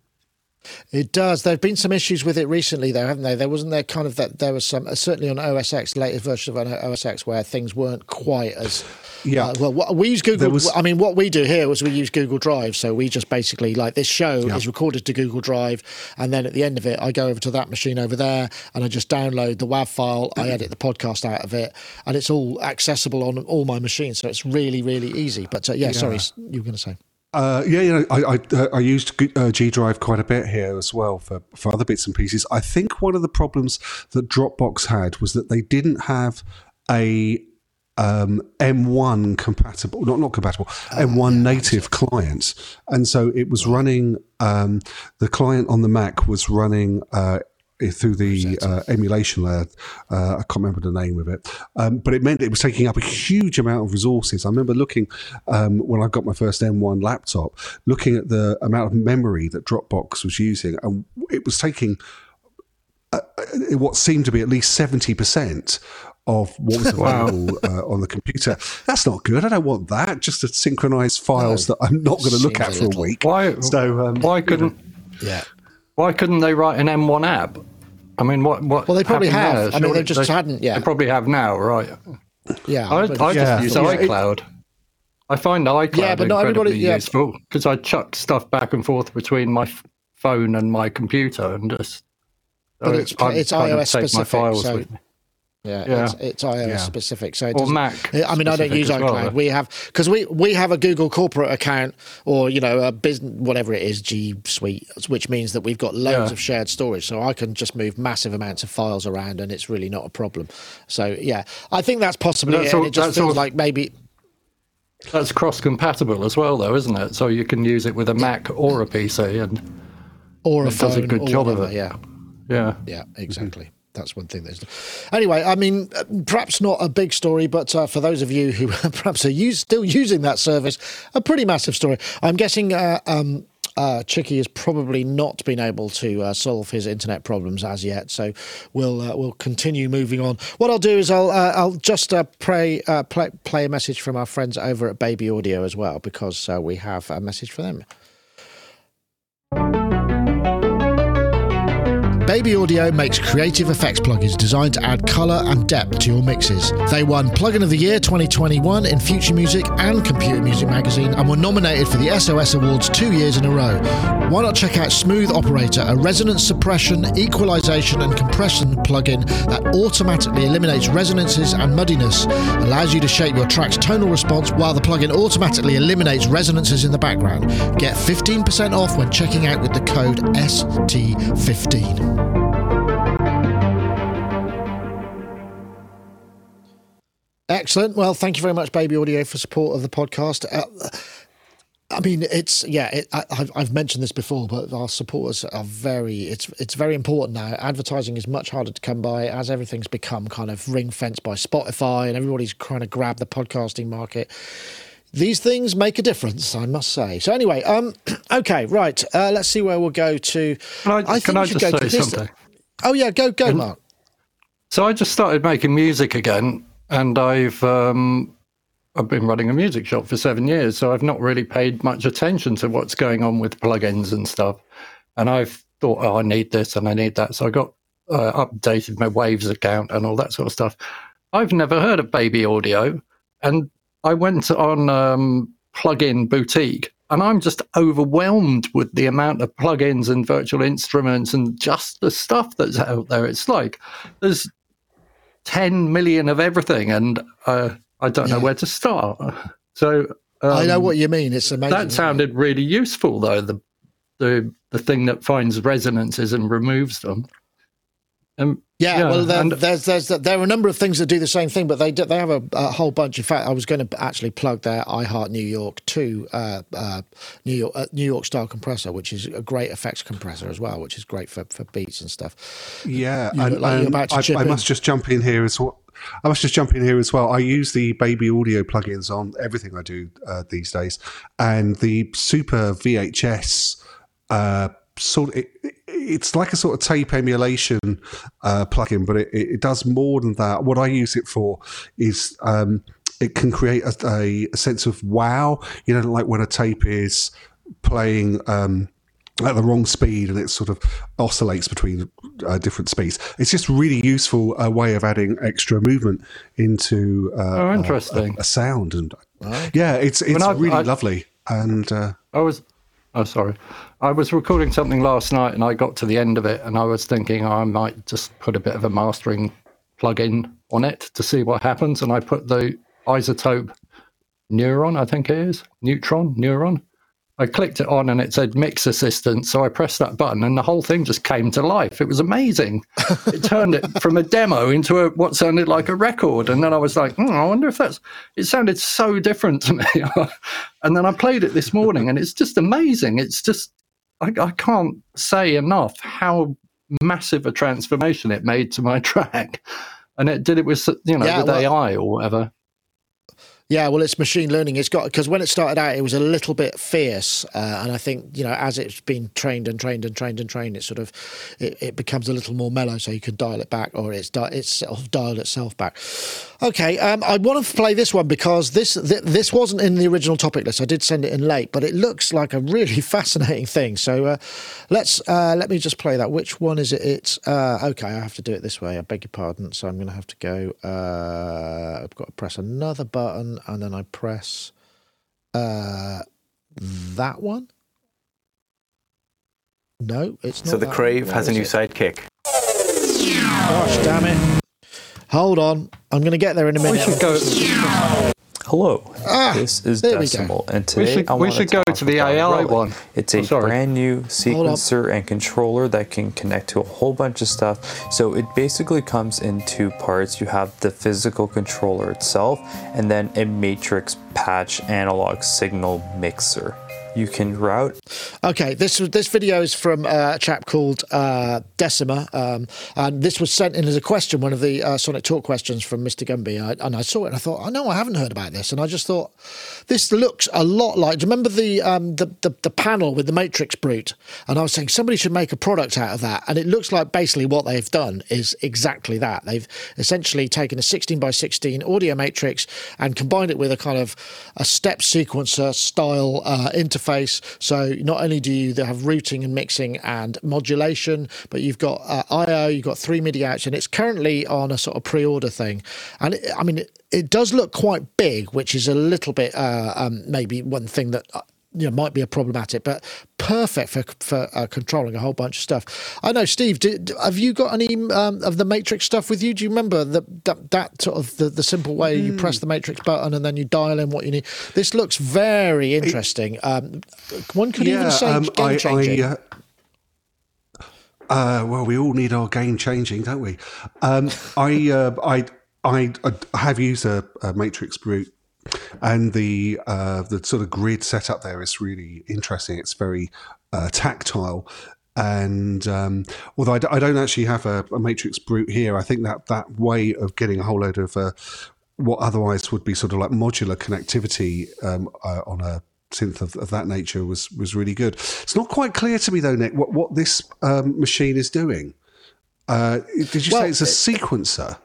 It does. There have been some issues with it recently, though, haven't there? There wasn't there kind of that. There was some certainly on OS X, latest version of OS X, where things weren't quite as. Yeah. Uh, well, what, we use Google. Was, I mean, what we do here was we use Google Drive. So we just basically like this show yeah. is recorded to Google Drive, and then at the end of it, I go over to that machine over there, and I just download the WAV file. I edit the podcast out of it, and it's all accessible on all my machines. So it's really, really easy. But uh, yeah, yeah, sorry, you were going to say. Uh, yeah, you know, I I, uh, I used uh, G Drive quite a bit here as well for, for other bits and pieces. I think one of the problems that Dropbox had was that they didn't have a um, M1 compatible, not not compatible, oh, M1 yeah, native clients, and so it was running. Um, the client on the Mac was running uh, through the uh, emulation layer. Uh, I can't remember the name of it, um, but it meant it was taking up a huge amount of resources. I remember looking um, when I got my first M1 laptop, looking at the amount of memory that Dropbox was using, and it was taking uh, uh what seemed to be at least seventy percent of what was available wow. uh, on the computer. That's not good. I don't want that. Just to synchronize files no, that I'm not going to look at for a week. Why? So um, why couldn't? Yeah. Why couldn't they write an M1 app? I mean, what? what well, they probably have. There? I mean, they just they, hadn't yet. They probably have now, right? Yeah, I, I yeah. just use yeah. iCloud. I find iCloud yeah, but not everybody, yeah. useful because I chuck stuff back and forth between my f- phone and my computer and just. But uh, it's, it's iOS specific. So, yeah, yeah. It's, it's iOS yeah. specific. So it or Mac. I mean, I don't use iCloud. Well, we have because we we have a Google corporate account or you know a business whatever it is G Suite, which means that we've got loads yeah. of shared storage. So I can just move massive amounts of files around, and it's really not a problem. So yeah, I think that's possibly that's it. All, it just feels all, like maybe. That's cross compatible as well, though, isn't it? So you can use it with a Mac or a PC, and or a phone, does a good job whatever, of it. Yeah, yeah, yeah, exactly. Mm-hmm that's one thing. There's anyway. I mean, perhaps not a big story, but uh, for those of you who perhaps are still using that service, a pretty massive story. I'm guessing. Uh, um, uh, Chicky has probably not been able to uh, solve his internet problems as yet, so we'll uh, we'll continue moving on. What I'll do is I'll uh, I'll just uh, pray, uh, play play a message from our friends over at Baby Audio as well because we have a message for them. Baby Audio makes creative effects plugins designed to add colour and depth to your mixes. They won Plugin of the Year 2021 in Future Music and Computer Music Magazine and were nominated for the SOS Awards two years in a row. Why not check out Smooth Operator, a resonance suppression, equalization, and compression plugin that automatically eliminates resonances and muddiness, allows you to shape your track's tonal response while the plugin automatically eliminates resonances in the background. Get 15% off when checking out with the code ST15. Excellent. Well, thank you very much, Baby Audio, for support of the podcast. Uh, I mean, it's yeah. It, I, have I've mentioned this before, but our supporters are very. It's it's very important now. Advertising is much harder to come by as everything's become kind of ring fenced by Spotify, and everybody's trying to grab the podcasting market. These things make a difference, I must say. So anyway, um, okay, right. Uh, let's see where we'll go to. Can I, I can I just say something? Oh yeah, go go, Mark. So I just started making music again, and I've um, I've been running a music shop for seven years, so I've not really paid much attention to what's going on with plugins and stuff. And I've thought, oh, I need this and I need that. So I got uh, updated my Waves account and all that sort of stuff. I've never heard of Baby Audio, and I went on um, Plugin Boutique, and I'm just overwhelmed with the amount of plugins and virtual instruments and just the stuff that's out there. It's like there's 10 million of everything, and uh, I don't yeah. know where to start. So um, I know um, what you mean. It's amazing. That sounded really useful, though. The the the thing that finds resonances and removes them. Um, yeah, yeah, well, there, and, there's, there's there are a number of things that do the same thing, but they do, they have a, a, whole bunch. In fact, I was going to actually plug their iHeart New York two uh, uh, New York uh, New York style compressor, which is a great effects compressor as well, which is great for, for beats and stuff. Yeah, you and, like and I, I must just jump in here as well. I must just jump in here as well. I use the Baby Audio plugins on everything I do uh, these days, and the Super VHS uh, sort. Of, it, it's like a sort of tape emulation uh, plugin, but it, it, does more than that. What I use it for is um, it can create a, a, sense of wow. You know, like when a tape is playing. Um, at the wrong speed and it sort of oscillates between uh, different speeds. It's just really useful uh, way of adding extra movement into uh, oh, interesting. A, a, sound and yeah, it's it's really I, lovely. And uh, I was oh sorry, I was recording something last night and I got to the end of it and I was thinking oh, I might just put a bit of a mastering plug-in on it to see what happens and I put the iZotope neuron I think it is neutron neuron I clicked it on and it said mix assistant. So I pressed that button and the whole thing just came to life. It was amazing. it turned it from a demo into a, what sounded like a record. And then I was like, hmm, I wonder if that's, it sounded so different to me. and then I played it this morning and it's just amazing. It's just, I, I can't say enough how massive a transformation it made to my track. And it did it with, you know, yeah, with well, AI or whatever. Yeah, well, it's machine learning. It's got because when it started out, it was a little bit fierce, uh, and I think you know as it's been trained and trained and trained and trained, it sort of it, it becomes a little more mellow, so you can dial it back, or it's di- it's dialed itself back. Okay, um, I want to play this one because this th- this wasn't in the original topic list. I did send it in late, but it looks like a really fascinating thing. So uh, let's uh, let me just play that. Which one is it? It's uh, okay. I have to do it this way. I beg your pardon. So I'm going to have to go. Uh, I've got to press another button and then I press uh, that one. No, it's not. So the Crave one. has a new sidekick. Gosh damn it! Hold on, I'm going to get there in a minute. We should go. Hello, ah, this is Decimal, and today we should, I want to go to the AI one. It's a oh, brand new sequencer and controller that can connect to a whole bunch of stuff. So it basically comes in two parts. You have the physical controller itself, and then a matrix patch analog signal mixer you can route. Okay, this this video is from uh, a chap called uh, Decima, um, and this was sent in as a question, one of the uh, Sonic Talk questions from Mr. Gumby. I, and I saw it, and I thought, oh know I haven't heard about this, and I just thought this looks a lot like. Do you remember the, um, the, the the panel with the Matrix Brute? And I was saying somebody should make a product out of that, and it looks like basically what they've done is exactly that. They've essentially taken a 16 by 16 audio matrix and combined it with a kind of a step sequencer style uh, interface interface. So not only do you have routing and mixing and modulation, but you've got uh, I/O, you've got three MIDI outs, and it's currently on a sort of pre-order thing. And it, I mean, it, it, does look quite big, which is a little bit uh, um, maybe one thing that uh, you know might be a problematic, but perfect for for uh, controlling a whole bunch of stuff. I know, Steve. Did, have you got any um, of the Matrix stuff with you? Do you remember the, that that sort of the, the simple way mm. you press hmm. the Matrix button and then you dial in what you need? This looks very interesting. Um, one could yeah, even say um, game changing. Uh, uh, well, we all need our game changing, don't we? Um, I uh, I I, I have used a, a matrix brute and the uh, the sort of grid setup there is really interesting. It's very uh, tactile, and um, although I d- I don't actually have a, a, matrix brute here, I think that that way of getting a whole load of uh, what otherwise would be sort of like modular connectivity um, uh, on a synth of, of, that nature was was really good. It's not quite clear to me though, Nick, what what this um, machine is doing. Uh, did you well, say it's a sequencer?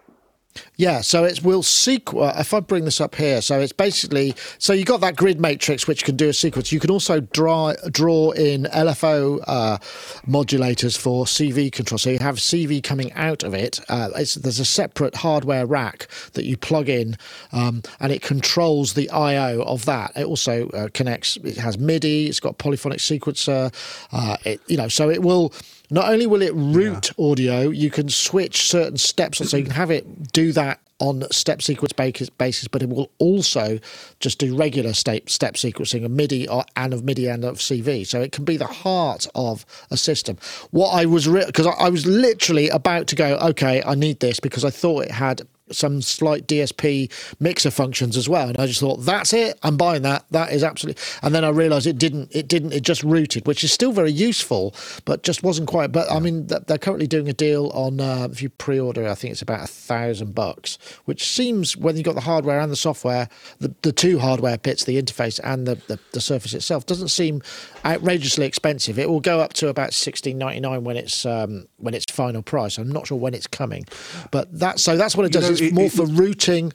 Yeah, so it will sequence. If I bring this up here, so it's basically so you got that grid matrix which can do a sequence. You can also draw draw in LFO uh, modulators for CV control. So you have CV coming out of it. Uh, there's a separate hardware rack that you plug in, um, and it controls the I/O of that. It also uh, connects. It has MIDI. It's got polyphonic sequencer. Uh, it, you know, so it will not only will it route yeah. audio, you can switch certain steps, so you can have it do that on step sequence basis, but it will also just do regular step step sequencing of MIDI or, and of MIDI and of CV. So it can be the heart of a system. What I was because re- I, I was literally about to go, okay, I need this because I thought it had some slight DSP mixer functions as well. And I just thought, that's it. I'm buying that. That is absolutely. And then I realised it didn't. It didn't. It just routed, which is still very useful, but just wasn't quite. But I mean, they're currently doing a deal on uh, if you pre-order, I think it's about a thousand bucks, which seems when you've got the hardware and the software, the, the two hardware bits, the interface and the, the, the Surface itself, doesn't seem outrageously expensive. It will go up to about sixteen ninety nine when it's um, when it's final price. I'm not sure when it's coming, but that so that's what it does. It's it, more it, for routing,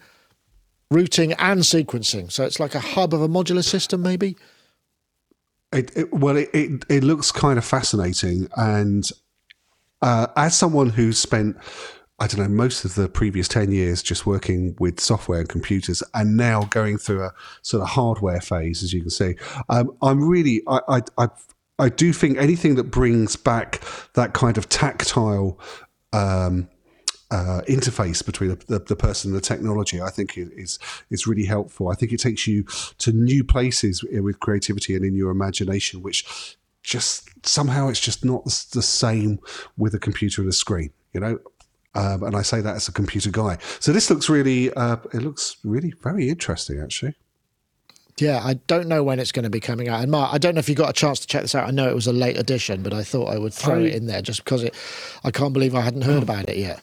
routing and sequencing. So it's like a hub of a modular system, maybe. It, it, well, it, it, looks kind of fascinating, and uh, as someone who's spent I don't know, most of the previous 10 years just working with software and computers and now going through a sort of hardware phase, as you can see. Um, I'm really, I, I, I, I, do think anything that brings back that kind of tactile um, uh, interface between the, the, the, person and the technology, I think is is really helpful. I think it takes you to new places with creativity and in your imagination, which just somehow it's just not the same with a computer and a screen. You know, um, and I say that as a computer guy. So this looks really, uh, it looks really very interesting, actually. Yeah, I don't know when it's going to be coming out. And Mark, I don't know if you got a chance to check this out. I know it was a late edition, but I thought I would throw it in there just because it. I can't believe I hadn't heard about it yet.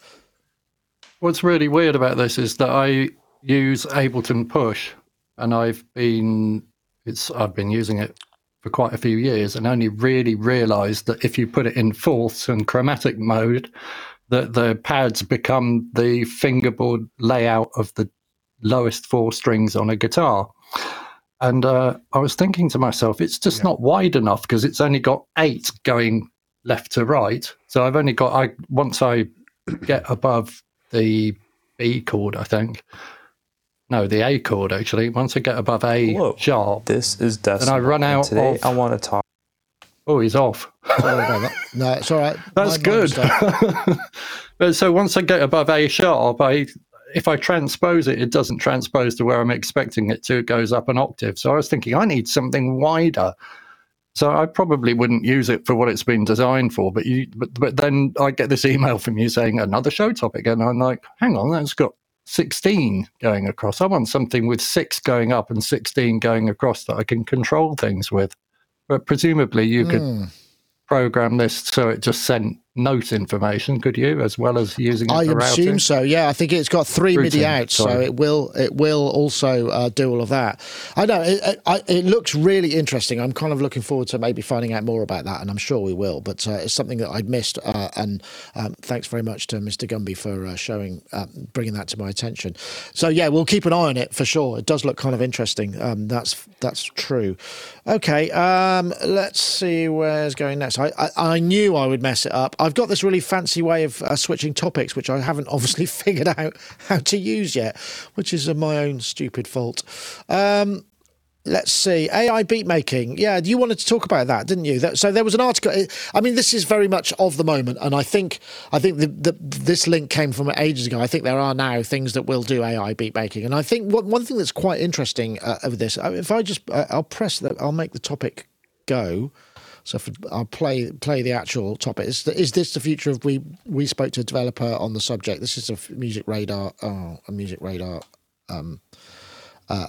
What's really weird about this is that I use Ableton Push, and I've been it's I've been using it for quite a few years, and only really realised that if you put it in fourths and chromatic mode, that the pads become the fingerboard layout of the lowest four strings on a guitar. And uh, I was thinking to myself, it's just yeah. not wide enough because it's only got eight going left to right. So I've only got I once I get above the B chord, I think. No, the A chord actually. Once I get above A Whoa. sharp, this is Destin. And I run out. Today, of, I want to talk. Oh, he's off. no, it's all right. That's my, good. but so once I get above A sharp, I if I transpose it, it doesn't transpose to where I'm expecting it to. It goes up an octave. So I was thinking I need something wider. So I probably wouldn't use it for what it's been designed for. But you, but, but then I get this email from you saying another show topic, and I'm like, hang on, that's got 16 going across. I want something with six going up and 16 going across that I can control things with. But presumably you mm. could hmm. program this so it just sent note information, could you, as well as using it I assume routing? so. Yeah, I think it's got three Routing, MIDI outs, sorry. so it will it will also uh, do all of that. I know it, it, it, looks really interesting. I'm kind of looking forward to maybe finding out more about that, and I'm sure we will. But uh, it's something that I'd missed, uh, and um, thanks very much to Mr. Gumby for uh, showing, uh, bringing that to my attention. So yeah, we'll keep an eye on it for sure. It does look kind of interesting. Um, that's that's true. Okay, um, let's see where's going next. I, I, I knew I would mess it up. I've got this really fancy way of uh, switching topics, which I haven't obviously figured out how to use yet, which is uh, my own stupid fault. Um, let's see. Ai beat making. Yeah you wanted to talk about that didn't you? That, so there was an article i mean this is very much of the moment and i think i think the, the, this link came from ages ago. I think there are now things that will do ai beat making. And i think what, one thing that's quite interesting uh, of this if i just uh, i'll press that i'll make the topic go So for, I'll play play the actual topic. Is, is this the future of we? We spoke to a developer on the subject. This is a music radar. Oh, a music radar. Um, uh,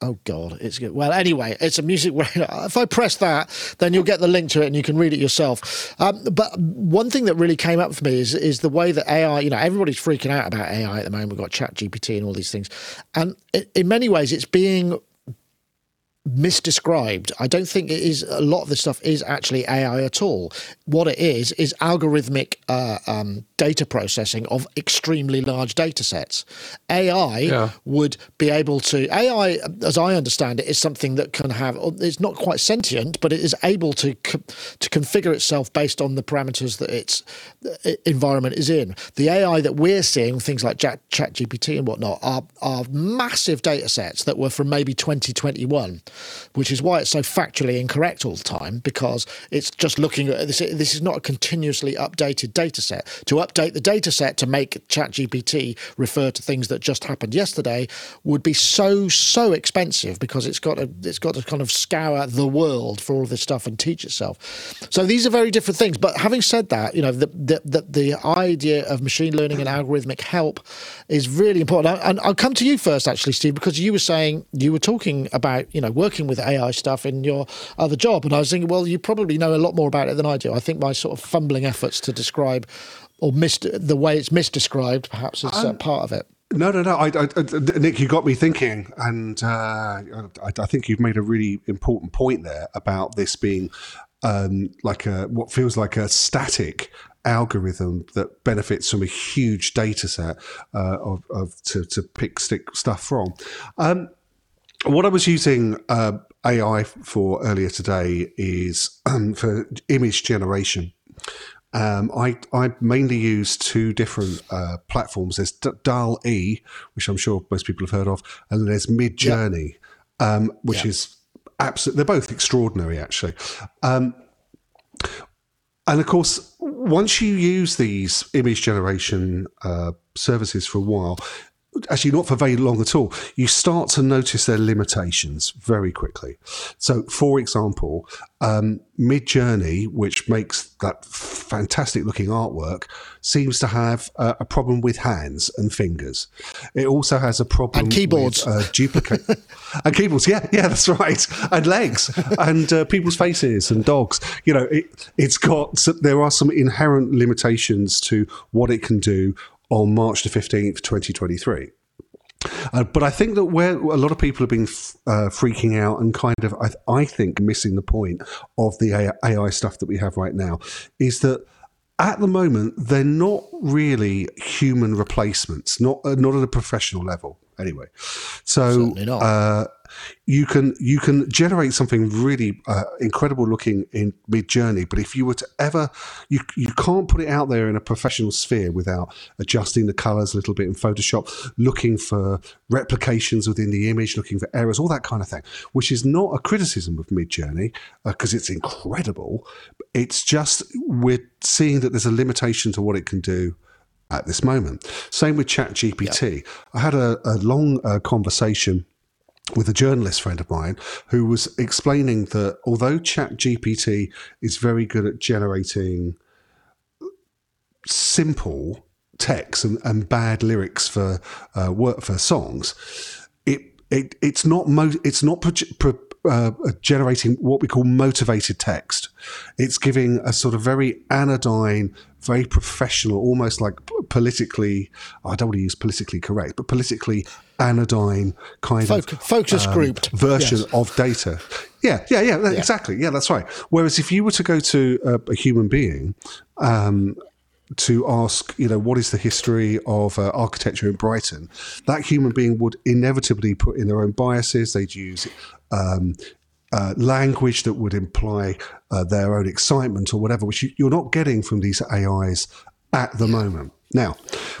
Oh God, it's good. Well, anyway, it's a music radar. If I press that, then you'll get the link to it and you can read it yourself. Um, but one thing that really came up for me is is the way that AI. You know, everybody's freaking out about AI at the moment. We've got ChatGPT and all these things, and in many ways, it's being misdescribed. I don't think it is a lot of this stuff is actually AI at all. What it is is algorithmic uh, um, data processing of extremely large data sets. AI yeah. would be able to AI, as I understand it, is something that can have. It's not quite sentient, but it is able to to configure itself based on the parameters that its environment is in. The AI that we're seeing, things like Chat GPT and whatnot, are are massive data sets that were from maybe 2021 which is why it's so factually incorrect all the time because it's just looking at this. This is not a continuously updated data set. To update the data set to make ChatGPT refer to things that just happened yesterday would be so so expensive because it's got to it's got to kind of scour the world for all this stuff and teach itself. So these are very different things. But having said that, you know the the the, the idea of machine learning and algorithmic help is really important. And I'll come to you first, actually, Steve, because you were saying you were talking about you know working with AI stuff in your other job, and I was thinking, well, you probably know a lot more about it than I do. I think my sort of fumbling efforts to describe or mis- the way it's misdescribed perhaps is uh, part of it. No, no, no. I, I, Nick, you got me thinking, and uh, I, I, think you've made a really important point there about this being um, like a what feels like a static algorithm that benefits from a huge data set uh, of, of to, to, pick stick stuff from. Um, what I was using uh, AI for earlier today is um, for image generation. Um, I, I mainly use two different uh, platforms. There's DAL E, which I'm sure most people have heard of, and there's Midjourney, yep. um, which yep. is absolutely, they're both extraordinary actually. Um, and of course, once you use these image generation uh, services for a while, actually not for very long at all, you start to notice their limitations very quickly. So, for example, um, Midjourney, which makes that fantastic looking artwork, seems to have uh, a problem with hands and fingers. It also has a problem and keyboards, with, uh, duplicate and keyboards. Yeah, yeah, that's right. And legs and uh, people's faces and dogs. You know, it, it's got there are some inherent limitations to what it can do on March the 15th, 2023. Uh, but I think that where a lot of people have been f- uh, freaking out and kind of, I, I, think, missing the point of the AI stuff that we have right now is that at the moment they're not really human replacements, not uh, not at a professional level. Anyway, so uh, you can you can generate something really uh, incredible looking in Midjourney but if you were to ever you you can't put it out there in a professional sphere without adjusting the colors a little bit in photoshop looking for replications within the image looking for errors all that kind of thing which is not a criticism of Midjourney because uh, it's incredible. It's just we're seeing that there's a limitation to what it can do at this moment same with ChatGPT. yep. i had a, a long uh, conversation with a journalist friend of mine who was explaining that although ChatGPT is very good at generating simple text and, and bad lyrics for uh, work for songs, it, it it's not mo- it's not pro- pro- uh, generating what we call motivated text. It's giving a sort of very anodyne, very professional, almost like politically, I don't want to use politically correct, but politically anodyne kind of focus um, grouped version yes. of data. Yeah, yeah, yeah, yeah, exactly. Yeah, that's right. Whereas if you were to go to a, a human being, um, to ask, you know, what is the history of uh, architecture in Brighton, that human being would inevitably put in their own biases. They'd use um, uh, language that would imply uh, their own excitement or whatever, which you, are not getting from these AIs at the moment. Now,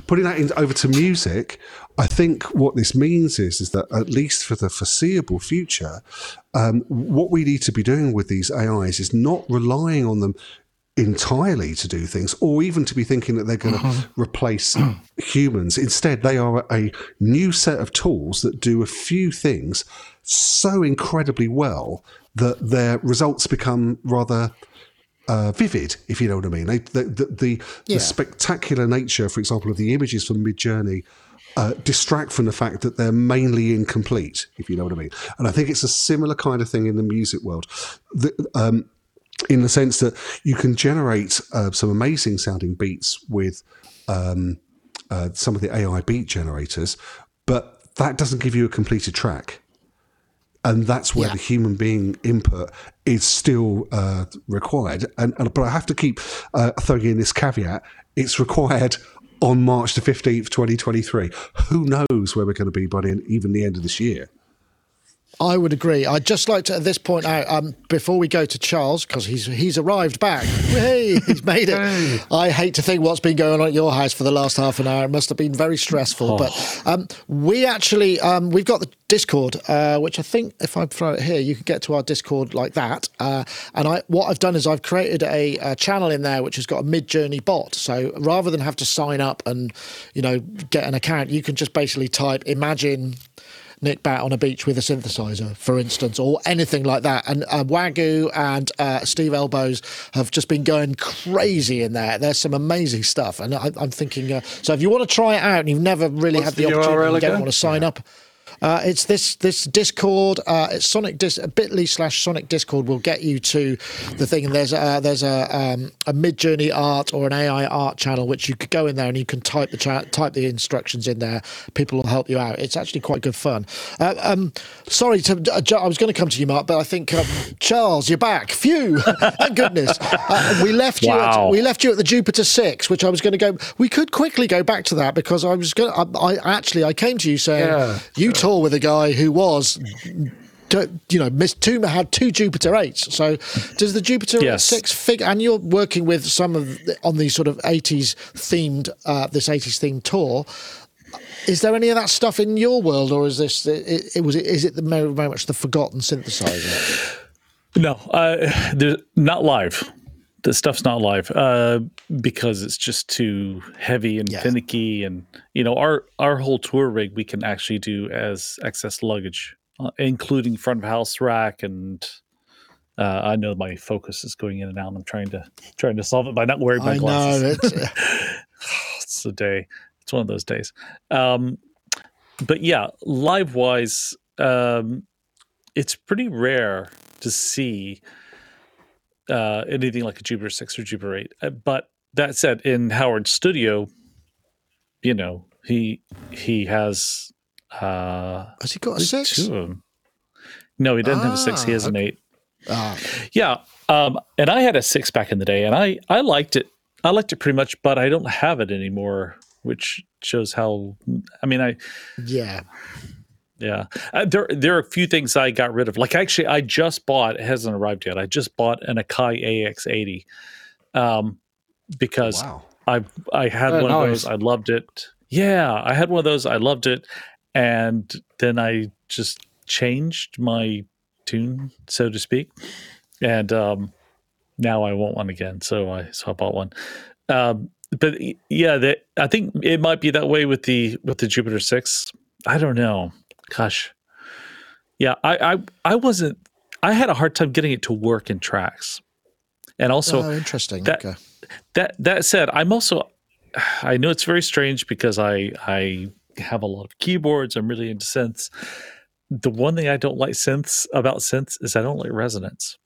putting that in, over to music, I think what this means is is that at least for the foreseeable future, um, what we need to be doing with these AIs is not relying on them entirely to do things or even to be thinking that they're going to Mm-hmm. replace humans. Instead, they are a new set of tools that do a few things so incredibly well that their results become rather uh, vivid, if you know what I mean. They, the, the, the, Yeah. the spectacular nature, for example, of the images from Midjourney uh, distract from the fact that they're mainly incomplete, if you know what I mean. And I think it's a similar kind of thing in the music world. Um, in the sense that you can generate uh, some amazing sounding beats with um, uh, some of the AI beat generators, but that doesn't give you a completed track. And that's where Yeah. the human being input is still uh, required. And, and but I have to keep uh, throwing in this caveat: it's required on March the fifteenth, twenty twenty three. Who knows where we're going to be by the even the end of this year? I would agree. I'd just like to at this point out um, before we go to Charles because he's he's arrived back. Hey, he's made it. I hate to think what's been going on at your house for the last half an hour. It must have been very stressful. But um, we actually um, we've got the Discord, uh, which I think if I throw it here, you can get to our Discord like that. Uh, and I what I've done is I've created a, a channel in there which has got a Midjourney bot. So rather than have to sign up and you know get an account, you can just basically type imagine. Nick Batt on a beach with a synthesizer, for instance, or anything like that. And uh, Wagyu and uh, Steve Elbows have just been going crazy in there. There's some amazing stuff, and I, I'm thinking. Uh, so if you want to try it out and you've never really What's had the, the opportunity, URL you don't again? want to sign up. Uh, it's this this Discord. Uh, it's Sonic Dis- Bitly slash Sonic Discord will get you to the thing. And there's a, there's a um, a Midjourney art or an AI art channel which you could go in there and you can type the cha- type the instructions in there. People will help you out. It's actually quite good fun. Uh, um, sorry to uh, I was going to come to you, Mark, but I think um, Charles, you're back. Phew, thank goodness. Uh, we left you. At, we left you at the Jupiter Six, which I was going to go. We could quickly go back to that because I was going. to I, I actually I came to you saying Yeah, you tour with a guy who was. You know, Miss Tuma had two Jupiter eights. So, does the Jupiter Yes. six figure? And you're working with some of the, on these sort of eighties themed, uh, this eighties themed tour. Is there any of that stuff in your world, or is this? It, it was. Is it the very, very much the forgotten synthesizer? No, uh, not live. The stuff's not live uh, because it's just too heavy and Yeah. finicky, and you know our our whole tour rig we can actually do as excess luggage, uh, including front of house rack and. Uh, I know my focus is going in and out. and I'm trying to trying to solve it by not wearing my I glasses. know. It's, a day. It's one of those days. Um, but yeah, live wise, um, it's pretty rare to see uh, anything like a Jupiter six or Jupiter eight. Uh, but that said, in Howard's studio, you know he he has uh, has he got a six? two of them. No, he doesn't have a six. He Ah, has an eight. Ah, Yeah, um, and I had a six back in the day, and I I liked it. I liked it pretty much, but I don't have it anymore, which shows how. I mean, I yeah. Yeah. Uh, there there are a few things I got rid of. Like actually, I just bought. It hasn't arrived yet. I just bought an Akai AX80, um, because Wow. I I had Oh, one of nice. those. I loved it. Yeah, I had one of those. I loved it, and then I just changed my tune, so to speak, and um, now I want one again. So I so I bought one. Um, but yeah, that I think it might be that way with the with the Jupiter Six. I don't know. Gosh, yeah, I I, I wasn't. I had a hard time getting it to work in tracks, and also oh, interesting. that- okay. that that said, I'm also I know it's very strange because I I have a lot of keyboards. I'm really into synths. The one thing I don't like synths about synths is I don't like resonance.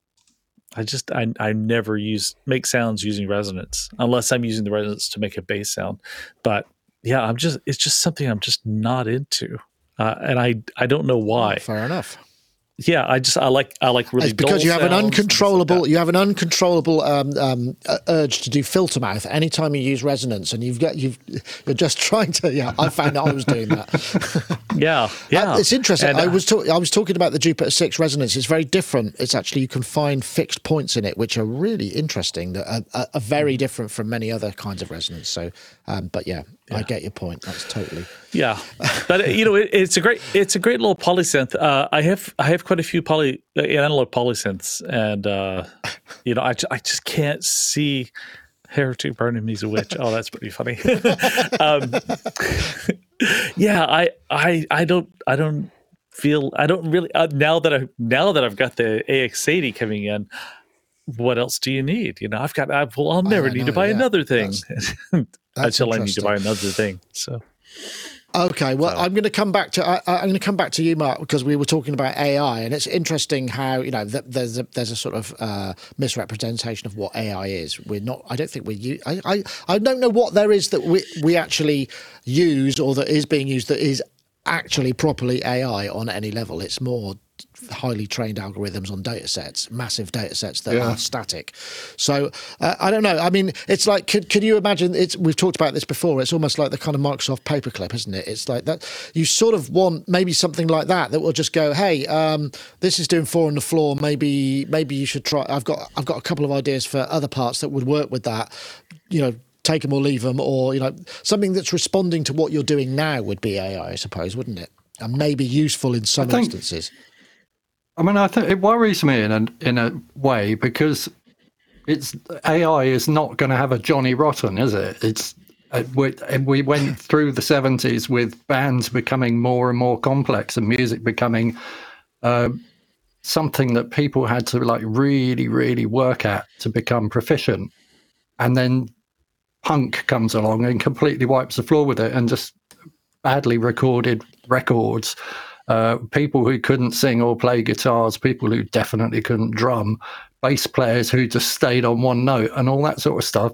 I just I I never use make sounds using resonance unless I'm using the resonance to make a bass sound. But yeah, I'm just it's just something I'm just not into. Uh, and I I don't know why. Fair enough. Yeah, I just I like I like really it's because you have an stuff like uncontrollable you have an uncontrollable um, um, uh, urge to do filter mouth anytime you use resonance and you've got you've you're just trying to yeah I found out I was doing that. Yeah yeah. Uh, it's interesting. And, I uh, was talk- I was talking about the Jupiter 6 resonance. It's very different. It's actually you can find fixed points in it which are really interesting that are, are, are very different from many other kinds of resonance. So um, but yeah yeah. I get your point. That's totally yeah. But you know, it, it's a great it's a great little polysynth. Uh, I have I have quite a few poly uh, analog polysynths, and uh, you know, I I just can't see hair to burning me's a witch. Oh, that's pretty funny. um, yeah, I I I don't I don't feel I don't really uh, now that I now that I've got the AX80 coming in what else do you need? You know, I've got, I, well, I'll never need know, to buy yeah. another thing that's, that's until I need to buy another thing. So, okay, well, so. I'm going to come back to, I, am going to come back to you, Mark, because we were talking about AI, and it's interesting how you know there's a, there's a sort of uh, misrepresentation of what AI is. We're not, I don't think we, I, I, I don't know what there is that we we actually use or that is being used that is actually properly AI on any level. It's more highly trained algorithms on data sets, massive data sets that yeah. are static. So uh, I don't know. I mean, it's like, could, could you imagine? It's we've talked about this before. It's almost like the kind of Microsoft paperclip, isn't it? It's like that. You sort of want maybe something like that that will just go, hey, um, this is doing four on the floor. Maybe maybe you should try. I've got I've got a couple of ideas for other parts that would work with that. You know take them or leave them, or you know something that's responding to what you're doing now would be AI, I suppose, wouldn't it? And maybe useful in some instances. I mean, I think it worries me in a in a way because it's AI is not going to have a Johnny Rotten, is it? It's uh, we, we went through the seventies with bands becoming more and more complex and music becoming uh, something that people had to like really, really work at to become proficient, and then punk comes along and completely wipes the floor with it and just badly recorded records uh, people who couldn't sing or play guitars, people who definitely couldn't drum, bass players who just stayed on one note, and all that sort of stuff.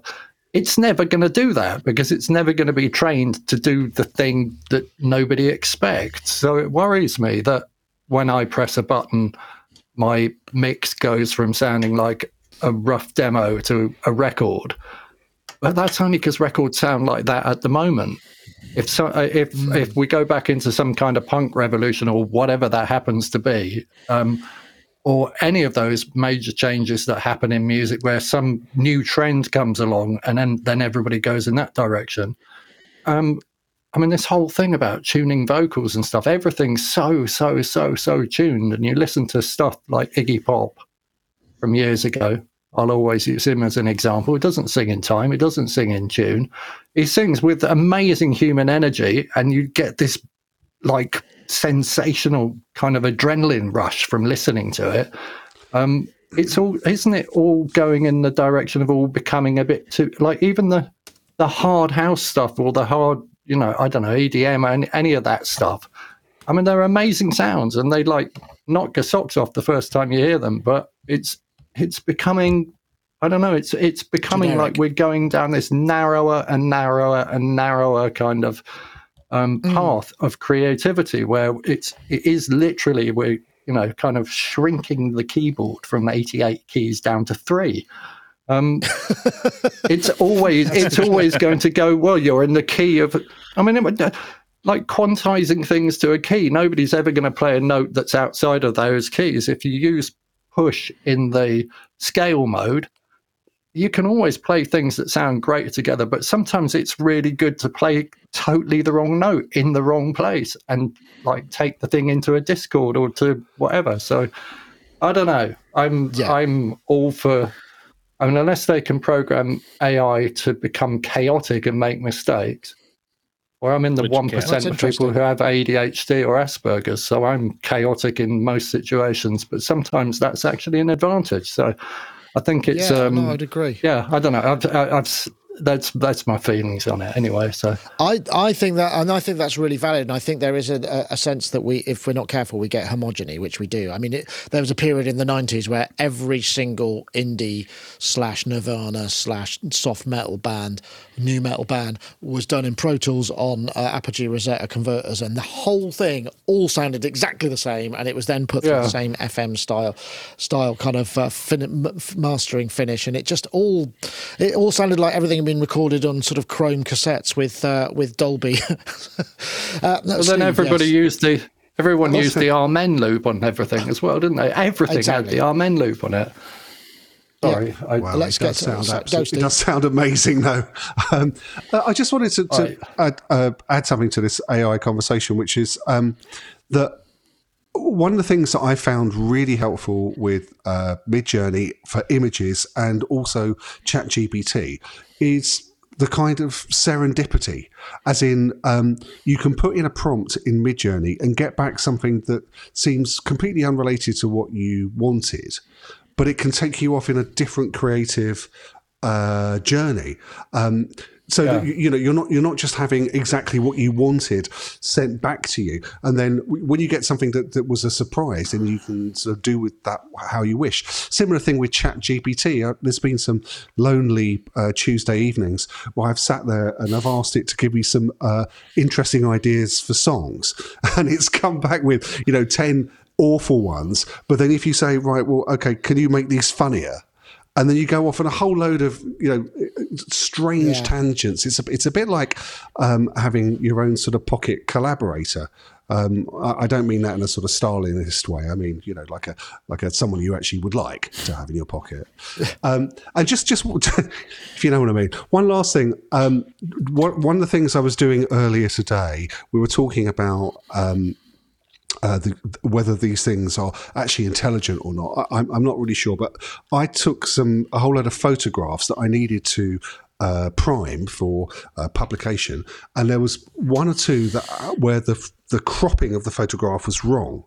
It's never going to do that because it's never going to be trained to do the thing that nobody expects. So it worries me that when I press a button, my mix goes from sounding like a rough demo to a record. But that's only because records sound like that at the moment. If so, uh, if mm. if we go back into some kind of punk revolution or whatever that happens to be, um, or any of those major changes that happen in music, where some new trend comes along and then then everybody goes in that direction. Um, I mean, this whole thing about tuning vocals and stuff, everything's so, so, so, so tuned. And you listen to stuff like Iggy Pop from years ago, I'll always use him as an example. He doesn't sing in time, he doesn't sing in tune. He sings with amazing human energy, and you get this like sensational kind of adrenaline rush from listening to it. Um, it's all, isn't it, all going in the direction of all becoming a bit too like even the the hard house stuff or the hard, you know, I don't know, EDM and any of that stuff. I mean, they're amazing sounds, and they like knock your socks off the first time you hear them. But it's it's becoming I don't know. It's it's becoming Generic. like we're going down this narrower and narrower and narrower kind of um, mm. path of creativity, where it's it is literally we're you know kind of shrinking the keyboard from eighty eight keys down to three. Um, it's always it's always going to go well. You're in the key of. I mean, it, like quantizing things to a key. Nobody's ever going to play a note that's outside of those keys. If you use push in the scale mode, you can always play things that sound great together, but sometimes it's really good to play totally the wrong note in the wrong place and like take the thing into a Discord or to whatever. So I don't know. I'm yeah. I'm all for I mean unless they can program AI to become chaotic and make mistakes, or I'm in the one percent of people who have ADHD or Asperger's, so I'm chaotic in most situations. But sometimes that's actually an advantage. So I think it's. Yeah, um, no, I'd agree. Yeah, I don't know. I've, I've that's that's my feelings on it anyway. So I I think that and I think that's really valid. And I think there is a, a sense that we, if we're not careful, we get homogeny, which we do. I mean, it, there was a period in the '90s where every single indie slash Nirvana slash soft metal band, new metal band, was done in Pro Tools on uh, Apogee Rosetta converters, and the whole thing all sounded exactly the same, and it was then put through yeah. the same FM style style kind of uh, fin- mastering finish, and it just all it all sounded like everything been recorded on sort of chrome cassettes with uh, with Dolby. uh, well, then everybody yes. used the everyone used the Amen loop on everything as well, didn't they? Everything exactly. had the Amen loop on it. Sorry, yeah. I, well, let's get to sound it does sound amazing, though. Um, uh, I just wanted to, to right. add, uh, add, something to this AI conversation, which is um, that one of the things that I found really helpful with uh, Midjourney for images and also ChatGPT is the kind of serendipity, as in um, you can put in a prompt in Midjourney and get back something that seems completely unrelated to what you wanted, but it can take you off in a different creative uh, journey. Um, so yeah. you know you're not you're not just having exactly what you wanted sent back to you, and then when you get something that, that was a surprise, then you can sort of do with that how you wish. Similar thing with ChatGPT. Uh, there's been some lonely uh, Tuesday evenings where I've sat there and I've asked it to give me some uh, interesting ideas for songs, and it's come back with you know ten awful ones. But then if you say right, well, okay, can you make these funnier? And then you go off on a whole load of you know strange yeah. tangents. It's a, it's a bit like um, having your own sort of pocket collaborator. Um, I, I, don't mean that in a sort of Stalinist way. I mean, you know, like a like a someone you actually would like to have in your pocket. Um, and just just if you know what I mean. One last thing. Um, one of the things I was doing earlier today, we were talking about um, uh, the, whether these things are actually intelligent or not. I, am not really sure, but I took some a whole lot of photographs that I needed to uh, prime for uh, publication, and there was one or two that uh, where the the cropping of the photograph was wrong,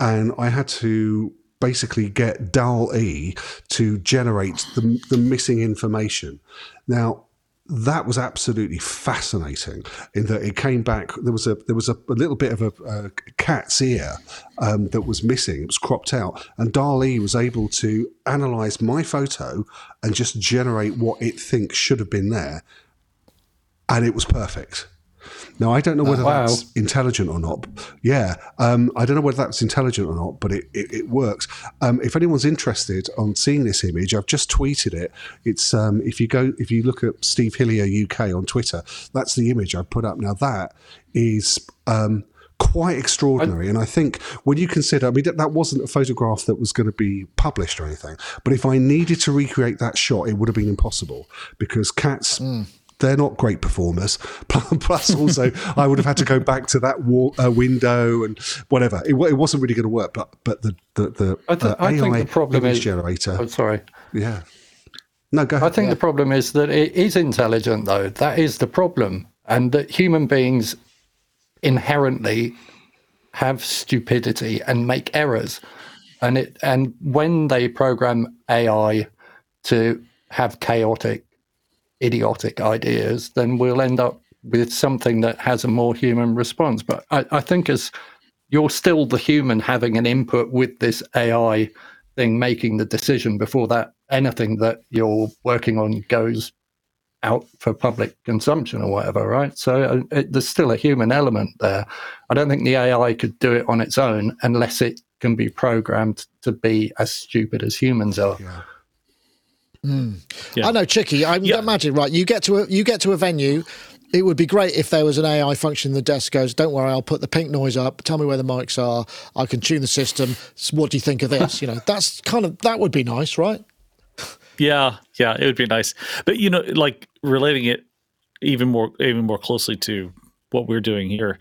and I had to basically get DAL E to generate the, the missing information. Now, that was absolutely fascinating in that it came back there was a there was a, a little bit of a, a cat's ear um, that was missing. It was cropped out. And DALL-E was able to analyze my photo and just generate what it thinks should have been there. And it was perfect now, I don't know whether oh, wow. that's intelligent or not. Yeah, um, I don't know whether that's intelligent or not, but it, it, it works. Um, if anyone's interested on seeing this image, I've just tweeted it. It's um, if you go if you look at Steve Hillier UK on Twitter, that's the image I've put up. Now that is um, quite extraordinary. And I think when you consider, I mean, that, that wasn't a photograph that was going to be published or anything, but if I needed to recreate that shot, it would have been impossible because cats. Mm they're not great performers. Plus, also, I would have had to go back to that wall, uh, window and whatever. It, it wasn't really going to work. But but the the, the I, th- uh, I think the problem image is, generator. Oh, sorry. Yeah. No, go ahead. I think yeah. the problem is that it is intelligent, though. That is the problem, and that human beings inherently have stupidity and make errors, and it and when they program AI to have chaotic idiotic ideas, then we'll end up with something that has a more human response. But I, I think as you're still the human having an input with this AI thing, making the decision before that anything that you're working on goes out for public consumption or whatever, right? So uh, it, there's still a human element there. I don't think the AI could do it on its own unless it can be programmed to be as stupid as humans are. Yeah. Mm. Yeah. I know, Chicky. I yeah. imagine, right? You get to a you get to a venue. It would be great if there was an AI function. The desk goes, "Don't worry, I'll put the pink noise up. Tell me where the mics are. I can tune the system. What do you think of this? you know, that's kind of that would be nice, right? Yeah, yeah, it would be nice. But you know, like relating it even more even more closely to what we're doing here.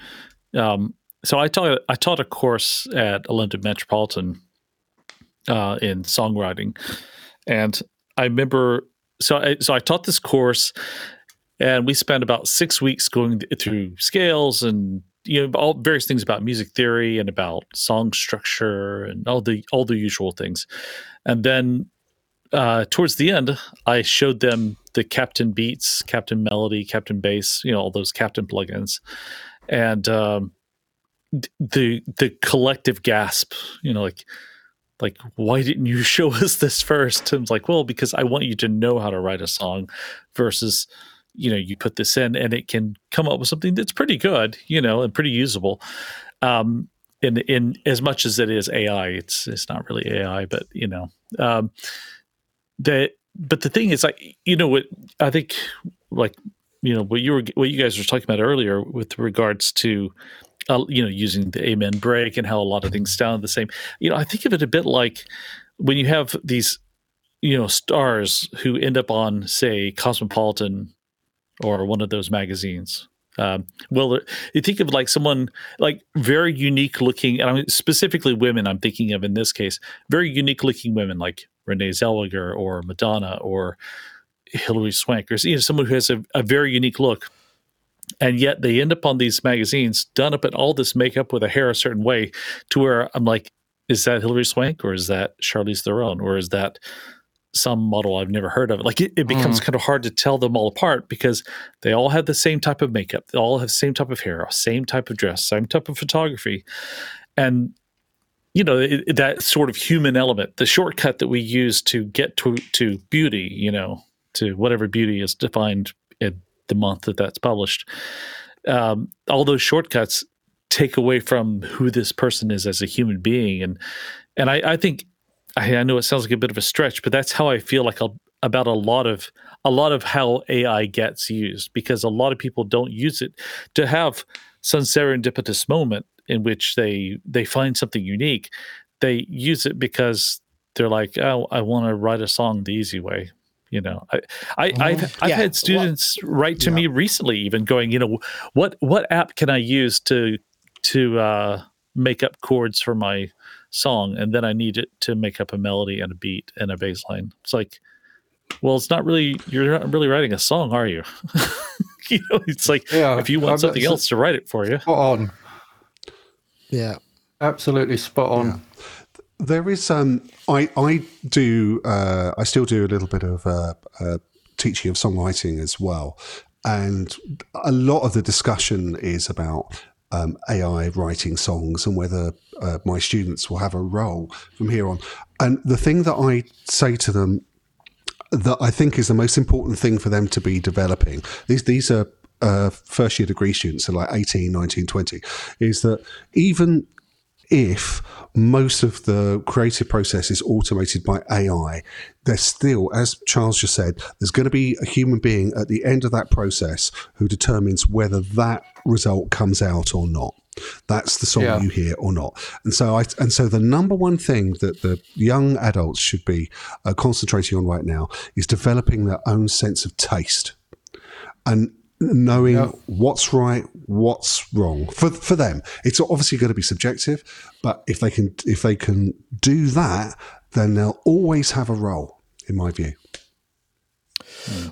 Um, so I taught I taught a course at London Metropolitan uh, in songwriting, and I remember so I, so I taught this course, and we spent about six weeks going through scales and you know all various things about music theory and about song structure and all the all the usual things, and then uh, towards the end, I showed them the Captain Beats, Captain Melody, Captain Bass, you know all those Captain plugins, and um, the the collective gasp, you know, like like why didn't you show us this first? Tim's like well because i want you to know how to write a song versus you know you put this in and it can come up with something that's pretty good you know and pretty usable. Um in in as much as it is ai it's it's not really ai but you know um the but the thing is like you know what i think like you know what you were what you guys were talking about earlier with regards to you know, using the amen break and how a lot of things sound the same. You know, I think of it a bit like when you have these, you know stars who end up on say Cosmopolitan or one of those magazines. Um, well, you think of like someone like very unique looking, and I'm specifically women. I'm thinking of in this case, very unique looking women like Renee Zellweger or Madonna or Hilary Swank, or you know, someone who has a, a very unique look and yet they end up on these magazines done up in all this makeup with a hair a certain way to where i'm like is that hilary swank or is that charlize theron or is that some model i've never heard of like it, it becomes mm. kind of hard to tell them all apart because they all have the same type of makeup they all have the same type of hair same type of dress same type of photography and you know it, that sort of human element the shortcut that we use to get to to beauty you know to whatever beauty is defined in the month that that's published. Um, all those shortcuts take away from who this person is as a human being, and and I, I think I, I, know it sounds like a bit of a stretch, but that's how I feel like about a lot of a lot of how AI gets used because a lot of people don't use it to have some serendipitous moment in which they they find something unique. They use it because they're like, oh, I want to write a song the easy way you know i, I have I've, I've yeah. had students well, write to yeah. me recently even going you know what what app can i use to to uh, make up chords for my song? And then i need it to make up a melody and a beat and a bass line. It's like well it's not really you're not really writing a song are you? You know it's like yeah, if you want I'm, something else to write it for you. Spot on. Yeah. Absolutely spot on. Yeah. There is, um, I, I do, uh, I still do a little bit of uh, uh, teaching of songwriting as well. And a lot of the discussion is about um, AI writing songs and whether uh, my students will have a role from here on. And the thing that I say to them that I think is the most important thing for them to be developing, these, these are uh, first year degree students, so like 18, 19, 20, is that even if most of the creative process is automated by AI, there's still, as Charles just said, there's going to be a human being at the end of that process who determines whether that result comes out or not. That's the song yeah. you hear or not. And so I and so the number one thing that the young adults should be uh, concentrating on right now is developing their own sense of taste. And knowing yep. what's right, what's wrong for for them. It's obviously going to be subjective, but if they can if they can do that, then they'll always have a role, in my view.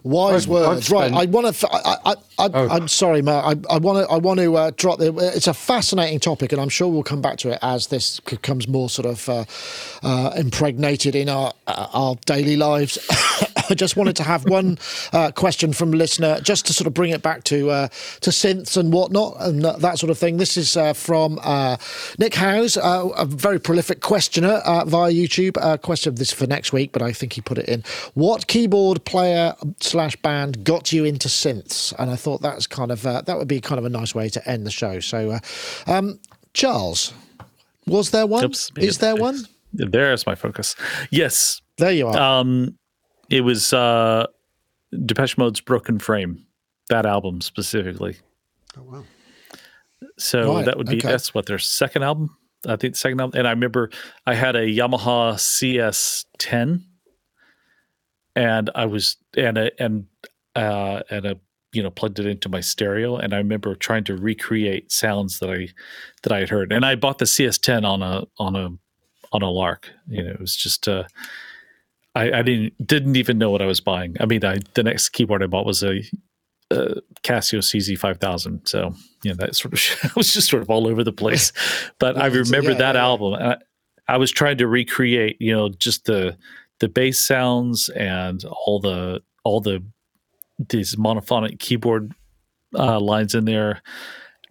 Wise I've, words, I've right? I want to. I, I, I, oh. I'm sorry, Mark. I want to. I want to uh, drop the. It's a fascinating topic, and I'm sure we'll come back to it as this becomes more sort of uh, uh, impregnated in our uh, our daily lives. I just wanted to have one uh, question from a listener, just to sort of bring it back to uh, to synths and whatnot and that sort of thing. This is from Nick Howes, a very prolific questioner via YouTube. question of this for next week, but I think he put it in. What keyboard player slash band got you into synths? And I thought that's kind of uh, that would be kind of a nice way to end the show. So, uh, um, Charles, was there one? Oops, Is there one? There's my focus. Yes, there you are. Um, it was uh, Depeche Mode's "Broken Frame," that album specifically. Oh wow! So right, that would be okay. that's what their second album. I think the second album, and I remember I had a Yamaha CS10 and I was and a and uh, and a you know plugged it into my stereo, and I remember trying to recreate sounds that I that I had heard, and I bought the CS10 on a on a on a lark. You know, it was just uh, I, I didn't didn't even know what I was buying. I mean, I, the next keyboard I bought was a, a Casio CZ5000, so you know that sort of I was just sort of all over the place. But I remember yeah, that yeah, album. I, I was trying to recreate, you know, just the the bass sounds and all the all the these monophonic keyboard uh, lines in there.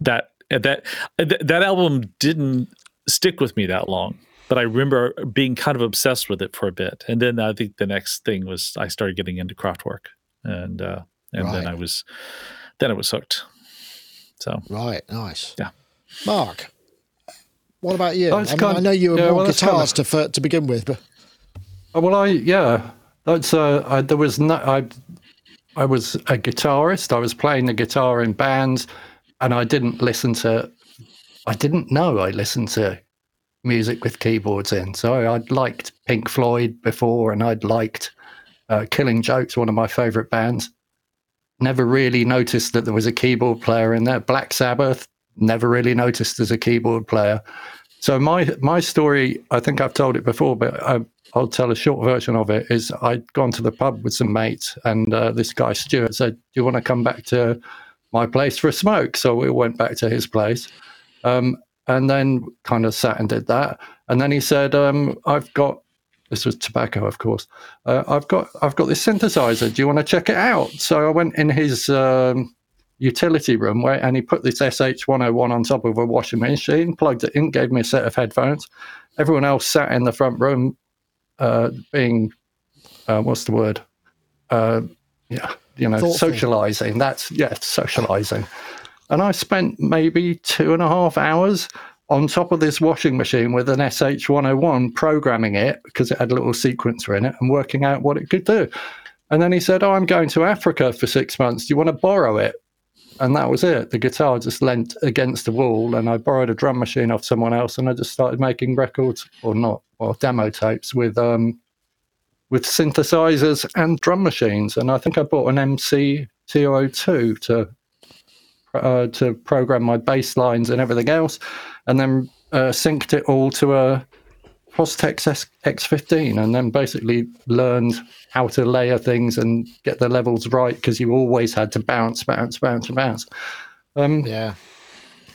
That that that album didn't stick with me that long, but I remember being kind of obsessed with it for a bit. And then I think the next thing was I started getting into Kraftwerk, and uh, and right. then I was then I was hooked. So right, nice. Yeah, Mark. What about you? I, mean, I know you were yeah, more well, guitars kind of, to to begin with, but Oh, well, I yeah, that's uh, I, there was no I. I was a guitarist. I was playing the guitar in bands, and I didn't listen to. I didn't know I listened to music with keyboards in. So I'd liked Pink Floyd before, and I'd liked uh, Killing Jokes, one of my favorite bands. Never really noticed that there was a keyboard player in there. Black Sabbath, never really noticed as a keyboard player. So my my story, I think I've told it before, but I, will tell a short version of it. Is I'd gone to the pub with some mates, and uh, this guy Stuart said, "Do you want to come back to my place for a smoke?" So we went back to his place, um, and then kind of sat and did that. And then he said, um, "I've got this was tobacco, of course. Uh, I've got I've got this synthesizer. Do you want to check it out?" So I went in his um, utility room where, and he put this SH101 on top of a washing machine, plugged it in, gave me a set of headphones. Everyone else sat in the front room, uh, being uh, what's the word? Uh, yeah, you know, Thoughtful. socializing. That's yeah, socializing. And I spent maybe two and a half hours on top of this washing machine with an SH101 programming it because it had a little sequencer in it and working out what it could do. And then he said, Oh, I'm going to Africa for six months. Do you want to borrow it? And that was it. The guitar just leant against the wall, and I borrowed a drum machine off someone else, and I just started making records, or not, or demo tapes with um, with synthesizers and drum machines. And I think I bought an MC 202 to uh, to program my bass lines and everything else, and then uh, synced it all to a Fostex X15, and then basically learned how to layer things and get the levels right because you always had to bounce, bounce, bounce, bounce. Um, yeah.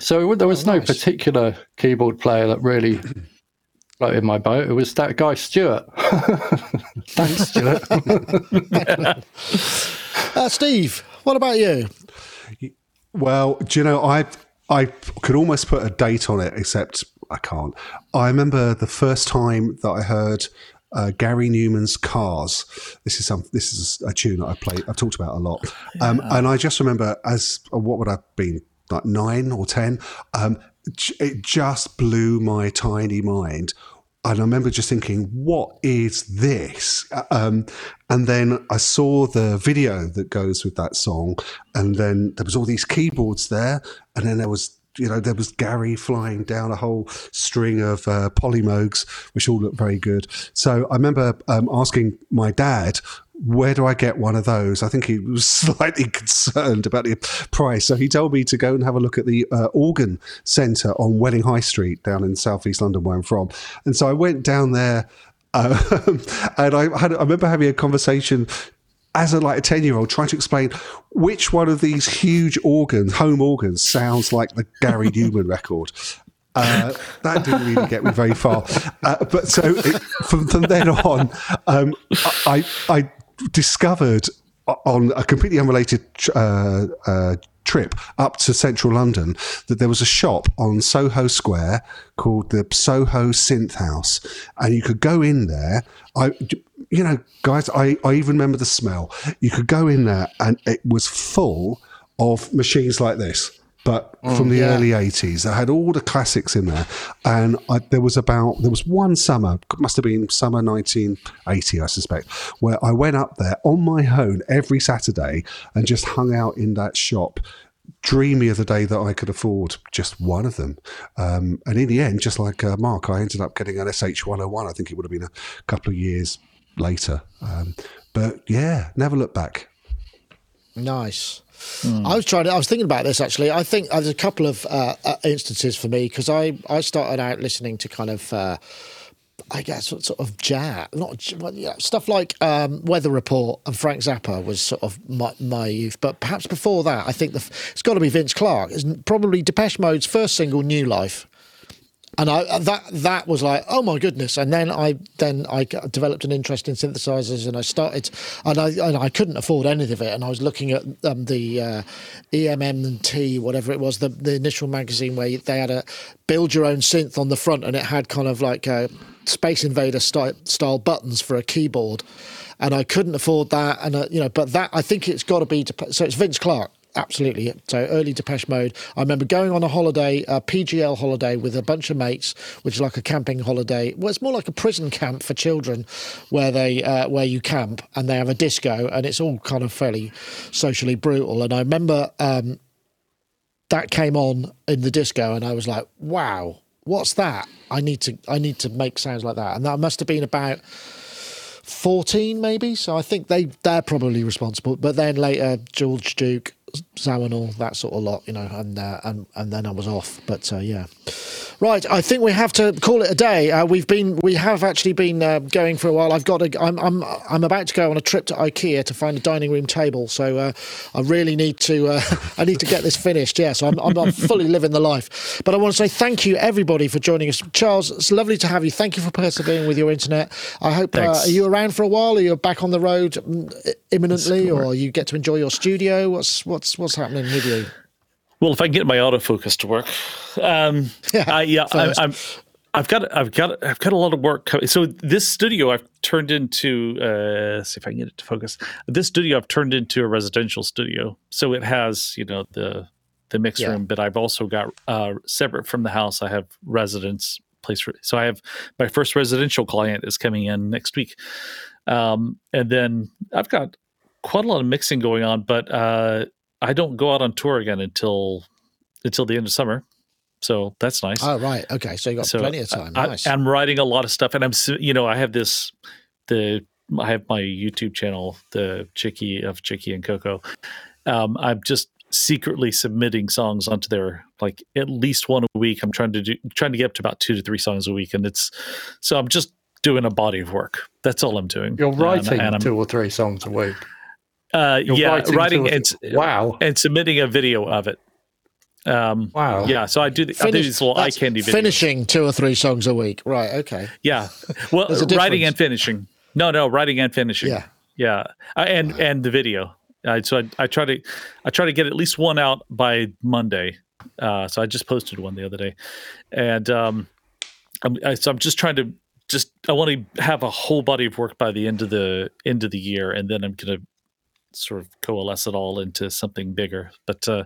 So there was oh, no nice. particular keyboard player that really floated my boat. It was that guy Stuart. Thanks, Stuart. uh, Steve, what about you? Well, do you know, I I could almost put a date on it, except I can't. I remember the first time that I heard uh, Gary Numan's Cars. This is some. This is a tune that I played. I've talked about a lot, um, yeah. and I just remember as uh, what would I have been like nine or ten. Um, it just blew my tiny mind and I remember just thinking, "What is this?" Uh, um, and then I saw the video that goes with that song, and then there was all these keyboards there, and then there was you know, there was Gary flying down a whole string of uh, Polymoog's, which all looked very good. So I remember um, asking my dad where do I get one of those? I think he was slightly concerned about the price. So he told me to go and have a look at the uh, Organ Centre on Welling High Street down in southeast London, where I'm from. And so I went down there. Uh, and I had, I remember having a conversation as a like a 10 year old trying to explain which one of these huge organs home organs sounds like the gary numan record uh, that didn't really get me very far. Uh, but so it, from, from, then on, um, I, I discovered on a completely unrelated uh, uh, trip up to central London that there was a shop on Soho Square called the Soho Synth House, and you could go in there. I, you know, guys, I, I even remember the smell. You could go in there, and it was full of machines like this but mm, from the yeah. early 80s. I had all the classics in there. And I, there was about, there was one summer, must have been summer 1980, I suspect, where I went up there on my own every Saturday and just hung out in that shop dreamy of the day that I could afford just one of them. Um, and in the end, just like uh, Mark, I ended up getting an SH101. I think it would have been a couple of years later. Um, but yeah, never look back. Nice. Mm. I was trying. To, I was thinking about this actually. I think there's a couple of uh, uh instances for me because I I started out listening to kind of. Uh, I guess sort of jazz, not yeah, stuff like um, Weather Report and Frank Zappa was sort of my, my youth. But perhaps before that, I think the, it's got to be Vince Clarke. It's probably Depeche Mode's first single, New Life and I that that was like oh my goodness. And then I then I developed an interest in synthesizers and I started and I and I couldn't afford any of it. And I was looking at um, the uh, EMM&T whatever it was the the initial magazine where they had a build your own synth on the front and it had kind of like a Space Invader style, style buttons for a keyboard. And I couldn't afford that. And uh, you know but that I think it's got to be so it's Vince Clarke Absolutely. So early Depeche Mode. I remember going on a holiday, a PGL holiday with a bunch of mates, which is like a camping holiday. Well, it's more like a prison camp for children, where they uh, where you camp and they have a disco, and it's all kind of fairly socially brutal. And I remember um, that came on in the disco, and I was like, wow, what's that? I need to I need to make sounds like that, and that must have been about 14 maybe so i think they they're probably responsible but then later george duke Zawinul, that sort of lot, you know, and uh, and and then I was off. But uh, yeah, right. I think we have to call it a day. Uh, we've been, we have actually been uh, going for a while. I've got, a, I'm, I'm, I'm about to go on a trip to IKEA to find a dining room table. So uh, I really need to, uh, I need to get this finished. Yeah, so I'm, I'm, I'm, fully living the life. But I want to say thank you everybody for joining us. Charles, it's lovely to have you. Thank you for persevering with your internet. I hope are you around for a while? Are you back on the road mm, imminently, or you get to enjoy your studio? What's what what's what's happening with you? Well, if I can get my autofocus to work, um, yeah, I, yeah, I, I'm. I've got I've got I've got a lot of work coming. So this studio I've turned into uh see if I can get it to focus. This studio I've turned into a residential studio. So it has, you know, the the mix yeah. room, but I've also got uh separate from the house I have residence place for so I have my first residential client is coming in next week. Um and then I've got quite a lot of mixing going on, but uh I don't go out on tour again until until the end of summer. So that's nice. Oh right, okay. So you got so plenty of time. Nice. I, am writing a lot of stuff, and I'm you know I have this the I have my YouTube channel, the Chicky of Chicky and Coco. Um, I'm just secretly submitting songs onto there, like at least one a week. I'm trying to do trying to get up to about two to three songs a week, and it's so I'm just doing a body of work. That's all I'm doing. You're writing and, and two or three songs a week. Uh, yeah, writing, writing and wow, and submitting a video of it. Um, wow. Yeah, so I do. The, Finish, I do these little eye candy videos. Finishing two or three songs a week, right? Okay. Yeah. Well, writing and finishing. No, no, writing and finishing. Yeah. Yeah, uh, and wow. and the video. Uh, so I, I try to I try to get at least one out by Monday. Uh, so I just posted one the other day, and um, I'm, I, so I'm just trying to just I want to have a whole body of work by the end of the end of the year, and then I'm gonna sort of coalesce it all into something bigger. But uh,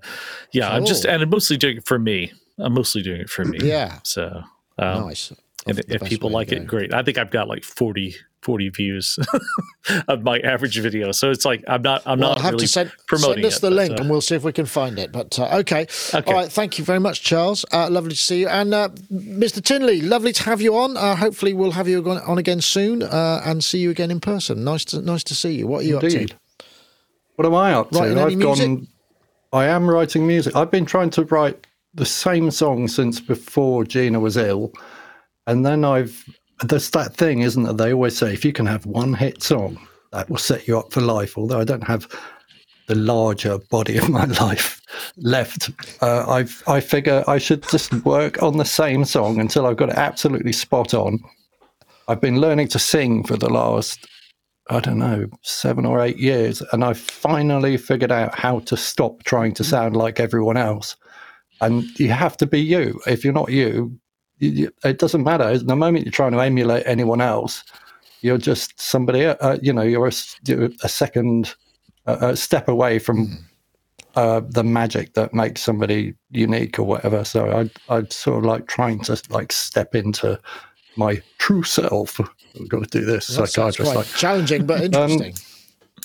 yeah, cool. I'm just and I'm mostly doing it for me. I'm mostly doing it for me. Yeah. So um, nice. And if people like it, great. I think I've got like 40, 40 views of my average video. So it's like I'm not I'm well, not I'll have really to send, promoting send us it, the but, link uh, and we'll see if we can find it. But uh, okay. okay. All right. Thank you very much, Charles. Uh, lovely to see you. And uh, Mr. Tinley, lovely to have you on. Uh, hopefully we'll have you on again soon uh, and see you again in person. Nice to nice to see you. What are you Indeed. up to? What am I up to? Writing I've gone. I am writing music. I've been trying to write the same song since before Gina was ill, and then I've. There's that thing, isn't it? They always say if you can have one hit song, that will set you up for life. Although I don't have the larger body of my life left, uh, I've I figure I should just work on the same song until I've got it absolutely spot on. I've been learning to sing for the last I don't know, seven or eight years. And I finally figured out how to stop trying to sound like everyone else. And you have to be you. If you're not you, you it doesn't matter. The moment you're trying to emulate anyone else, you're just somebody, uh, you know, you're a, you're a second uh, step away from hmm. uh, the magic that makes somebody unique or whatever. So I, I'd sort of like trying to like step into my true self we've got to do this. That's, Psychiatrist, like challenging but um, interesting. Um,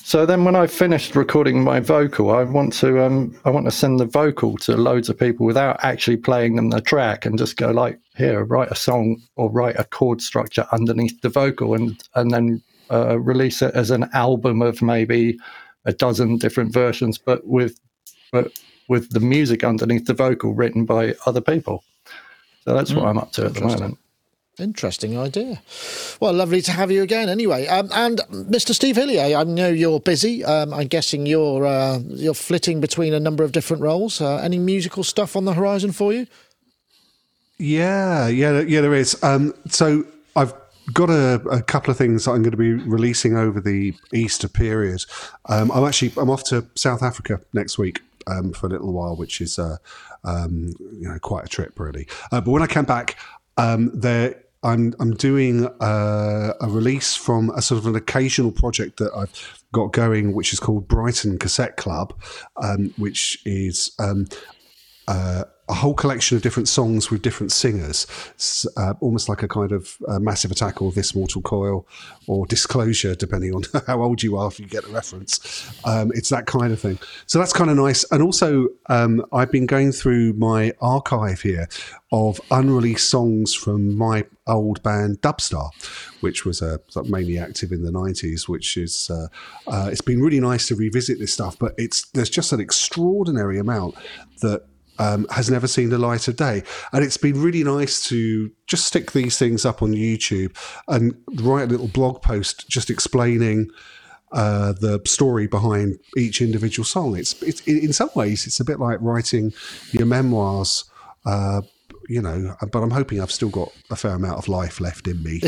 so then, when I finished recording my vocal, I want to um, I want to send the vocal to loads of people without actually playing them the track, and just go like, here, write a song or write a chord structure underneath the vocal, and and then uh, release it as an album of maybe a dozen different versions, but with but with the music underneath the vocal written by other people. So that's mm, what I'm up to at the moment. Interesting idea. Well, lovely to have you again. Anyway, um, and Mr. Steve Hillier, I know you're busy. Um, I'm guessing you're uh, you're flitting between a number of different roles. Uh, any musical stuff on the horizon for you? Yeah, yeah, yeah. There is. Um, so I've got a, a, couple of things that I'm going to be releasing over the Easter period. Um, I'm actually I'm off to South Africa next week um, for a little while, which is uh, um, you know quite a trip really. Uh, but when I come back, there I'm I'm doing a, a, release from a sort of an occasional project that I've got going, which is called Brighton Cassette Club, um, which is um, uh, a whole collection of different songs with different singers, uh, almost like a kind of uh, massive attack or this mortal coil or disclosure, depending on how old you are if you get the reference. Um, it's that kind of thing. So that's kind of nice. And also, um, I've been going through my archive here of unreleased songs from my old band Dubstar, which was uh, mainly active in the 90s, which is, uh, uh, it's been really nice to revisit this stuff, but it's, there's just an extraordinary amount that um, has never seen the light of day. And it's been really nice to just stick these things up on YouTube and write a little blog post just explaining uh, the story behind each individual song. It's, it's in some ways it's a bit like writing your memoirs. Uh, you know, but I'm hoping I've still got a fair amount of life left in me.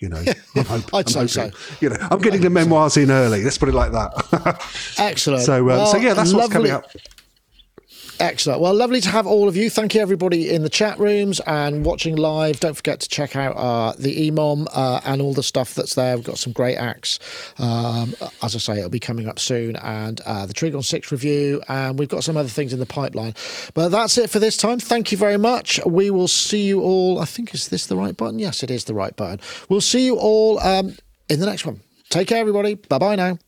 You know, I'm hope, I'd I'm say hoping, so. You know, I'm getting the memoirs in early. Let's put it like that. Excellent. So, uh, well, so yeah, that's lovely. what's coming up. Excellent. Well, lovely to have all of you. Thank you, everybody in the chat rooms and watching live. Don't forget to check out uh, the EMOM uh, and all the stuff that's there. We've got some great acts. Um, as I say, it'll be coming up soon, and uh, the Trigon 6 review, and we've got some other things in the pipeline. But that's it for this time. Thank you very much. We will see you all. I think, is this the right button? Yes, it is the right button. We'll see you all um, in the next one. Take care, everybody. Bye bye now.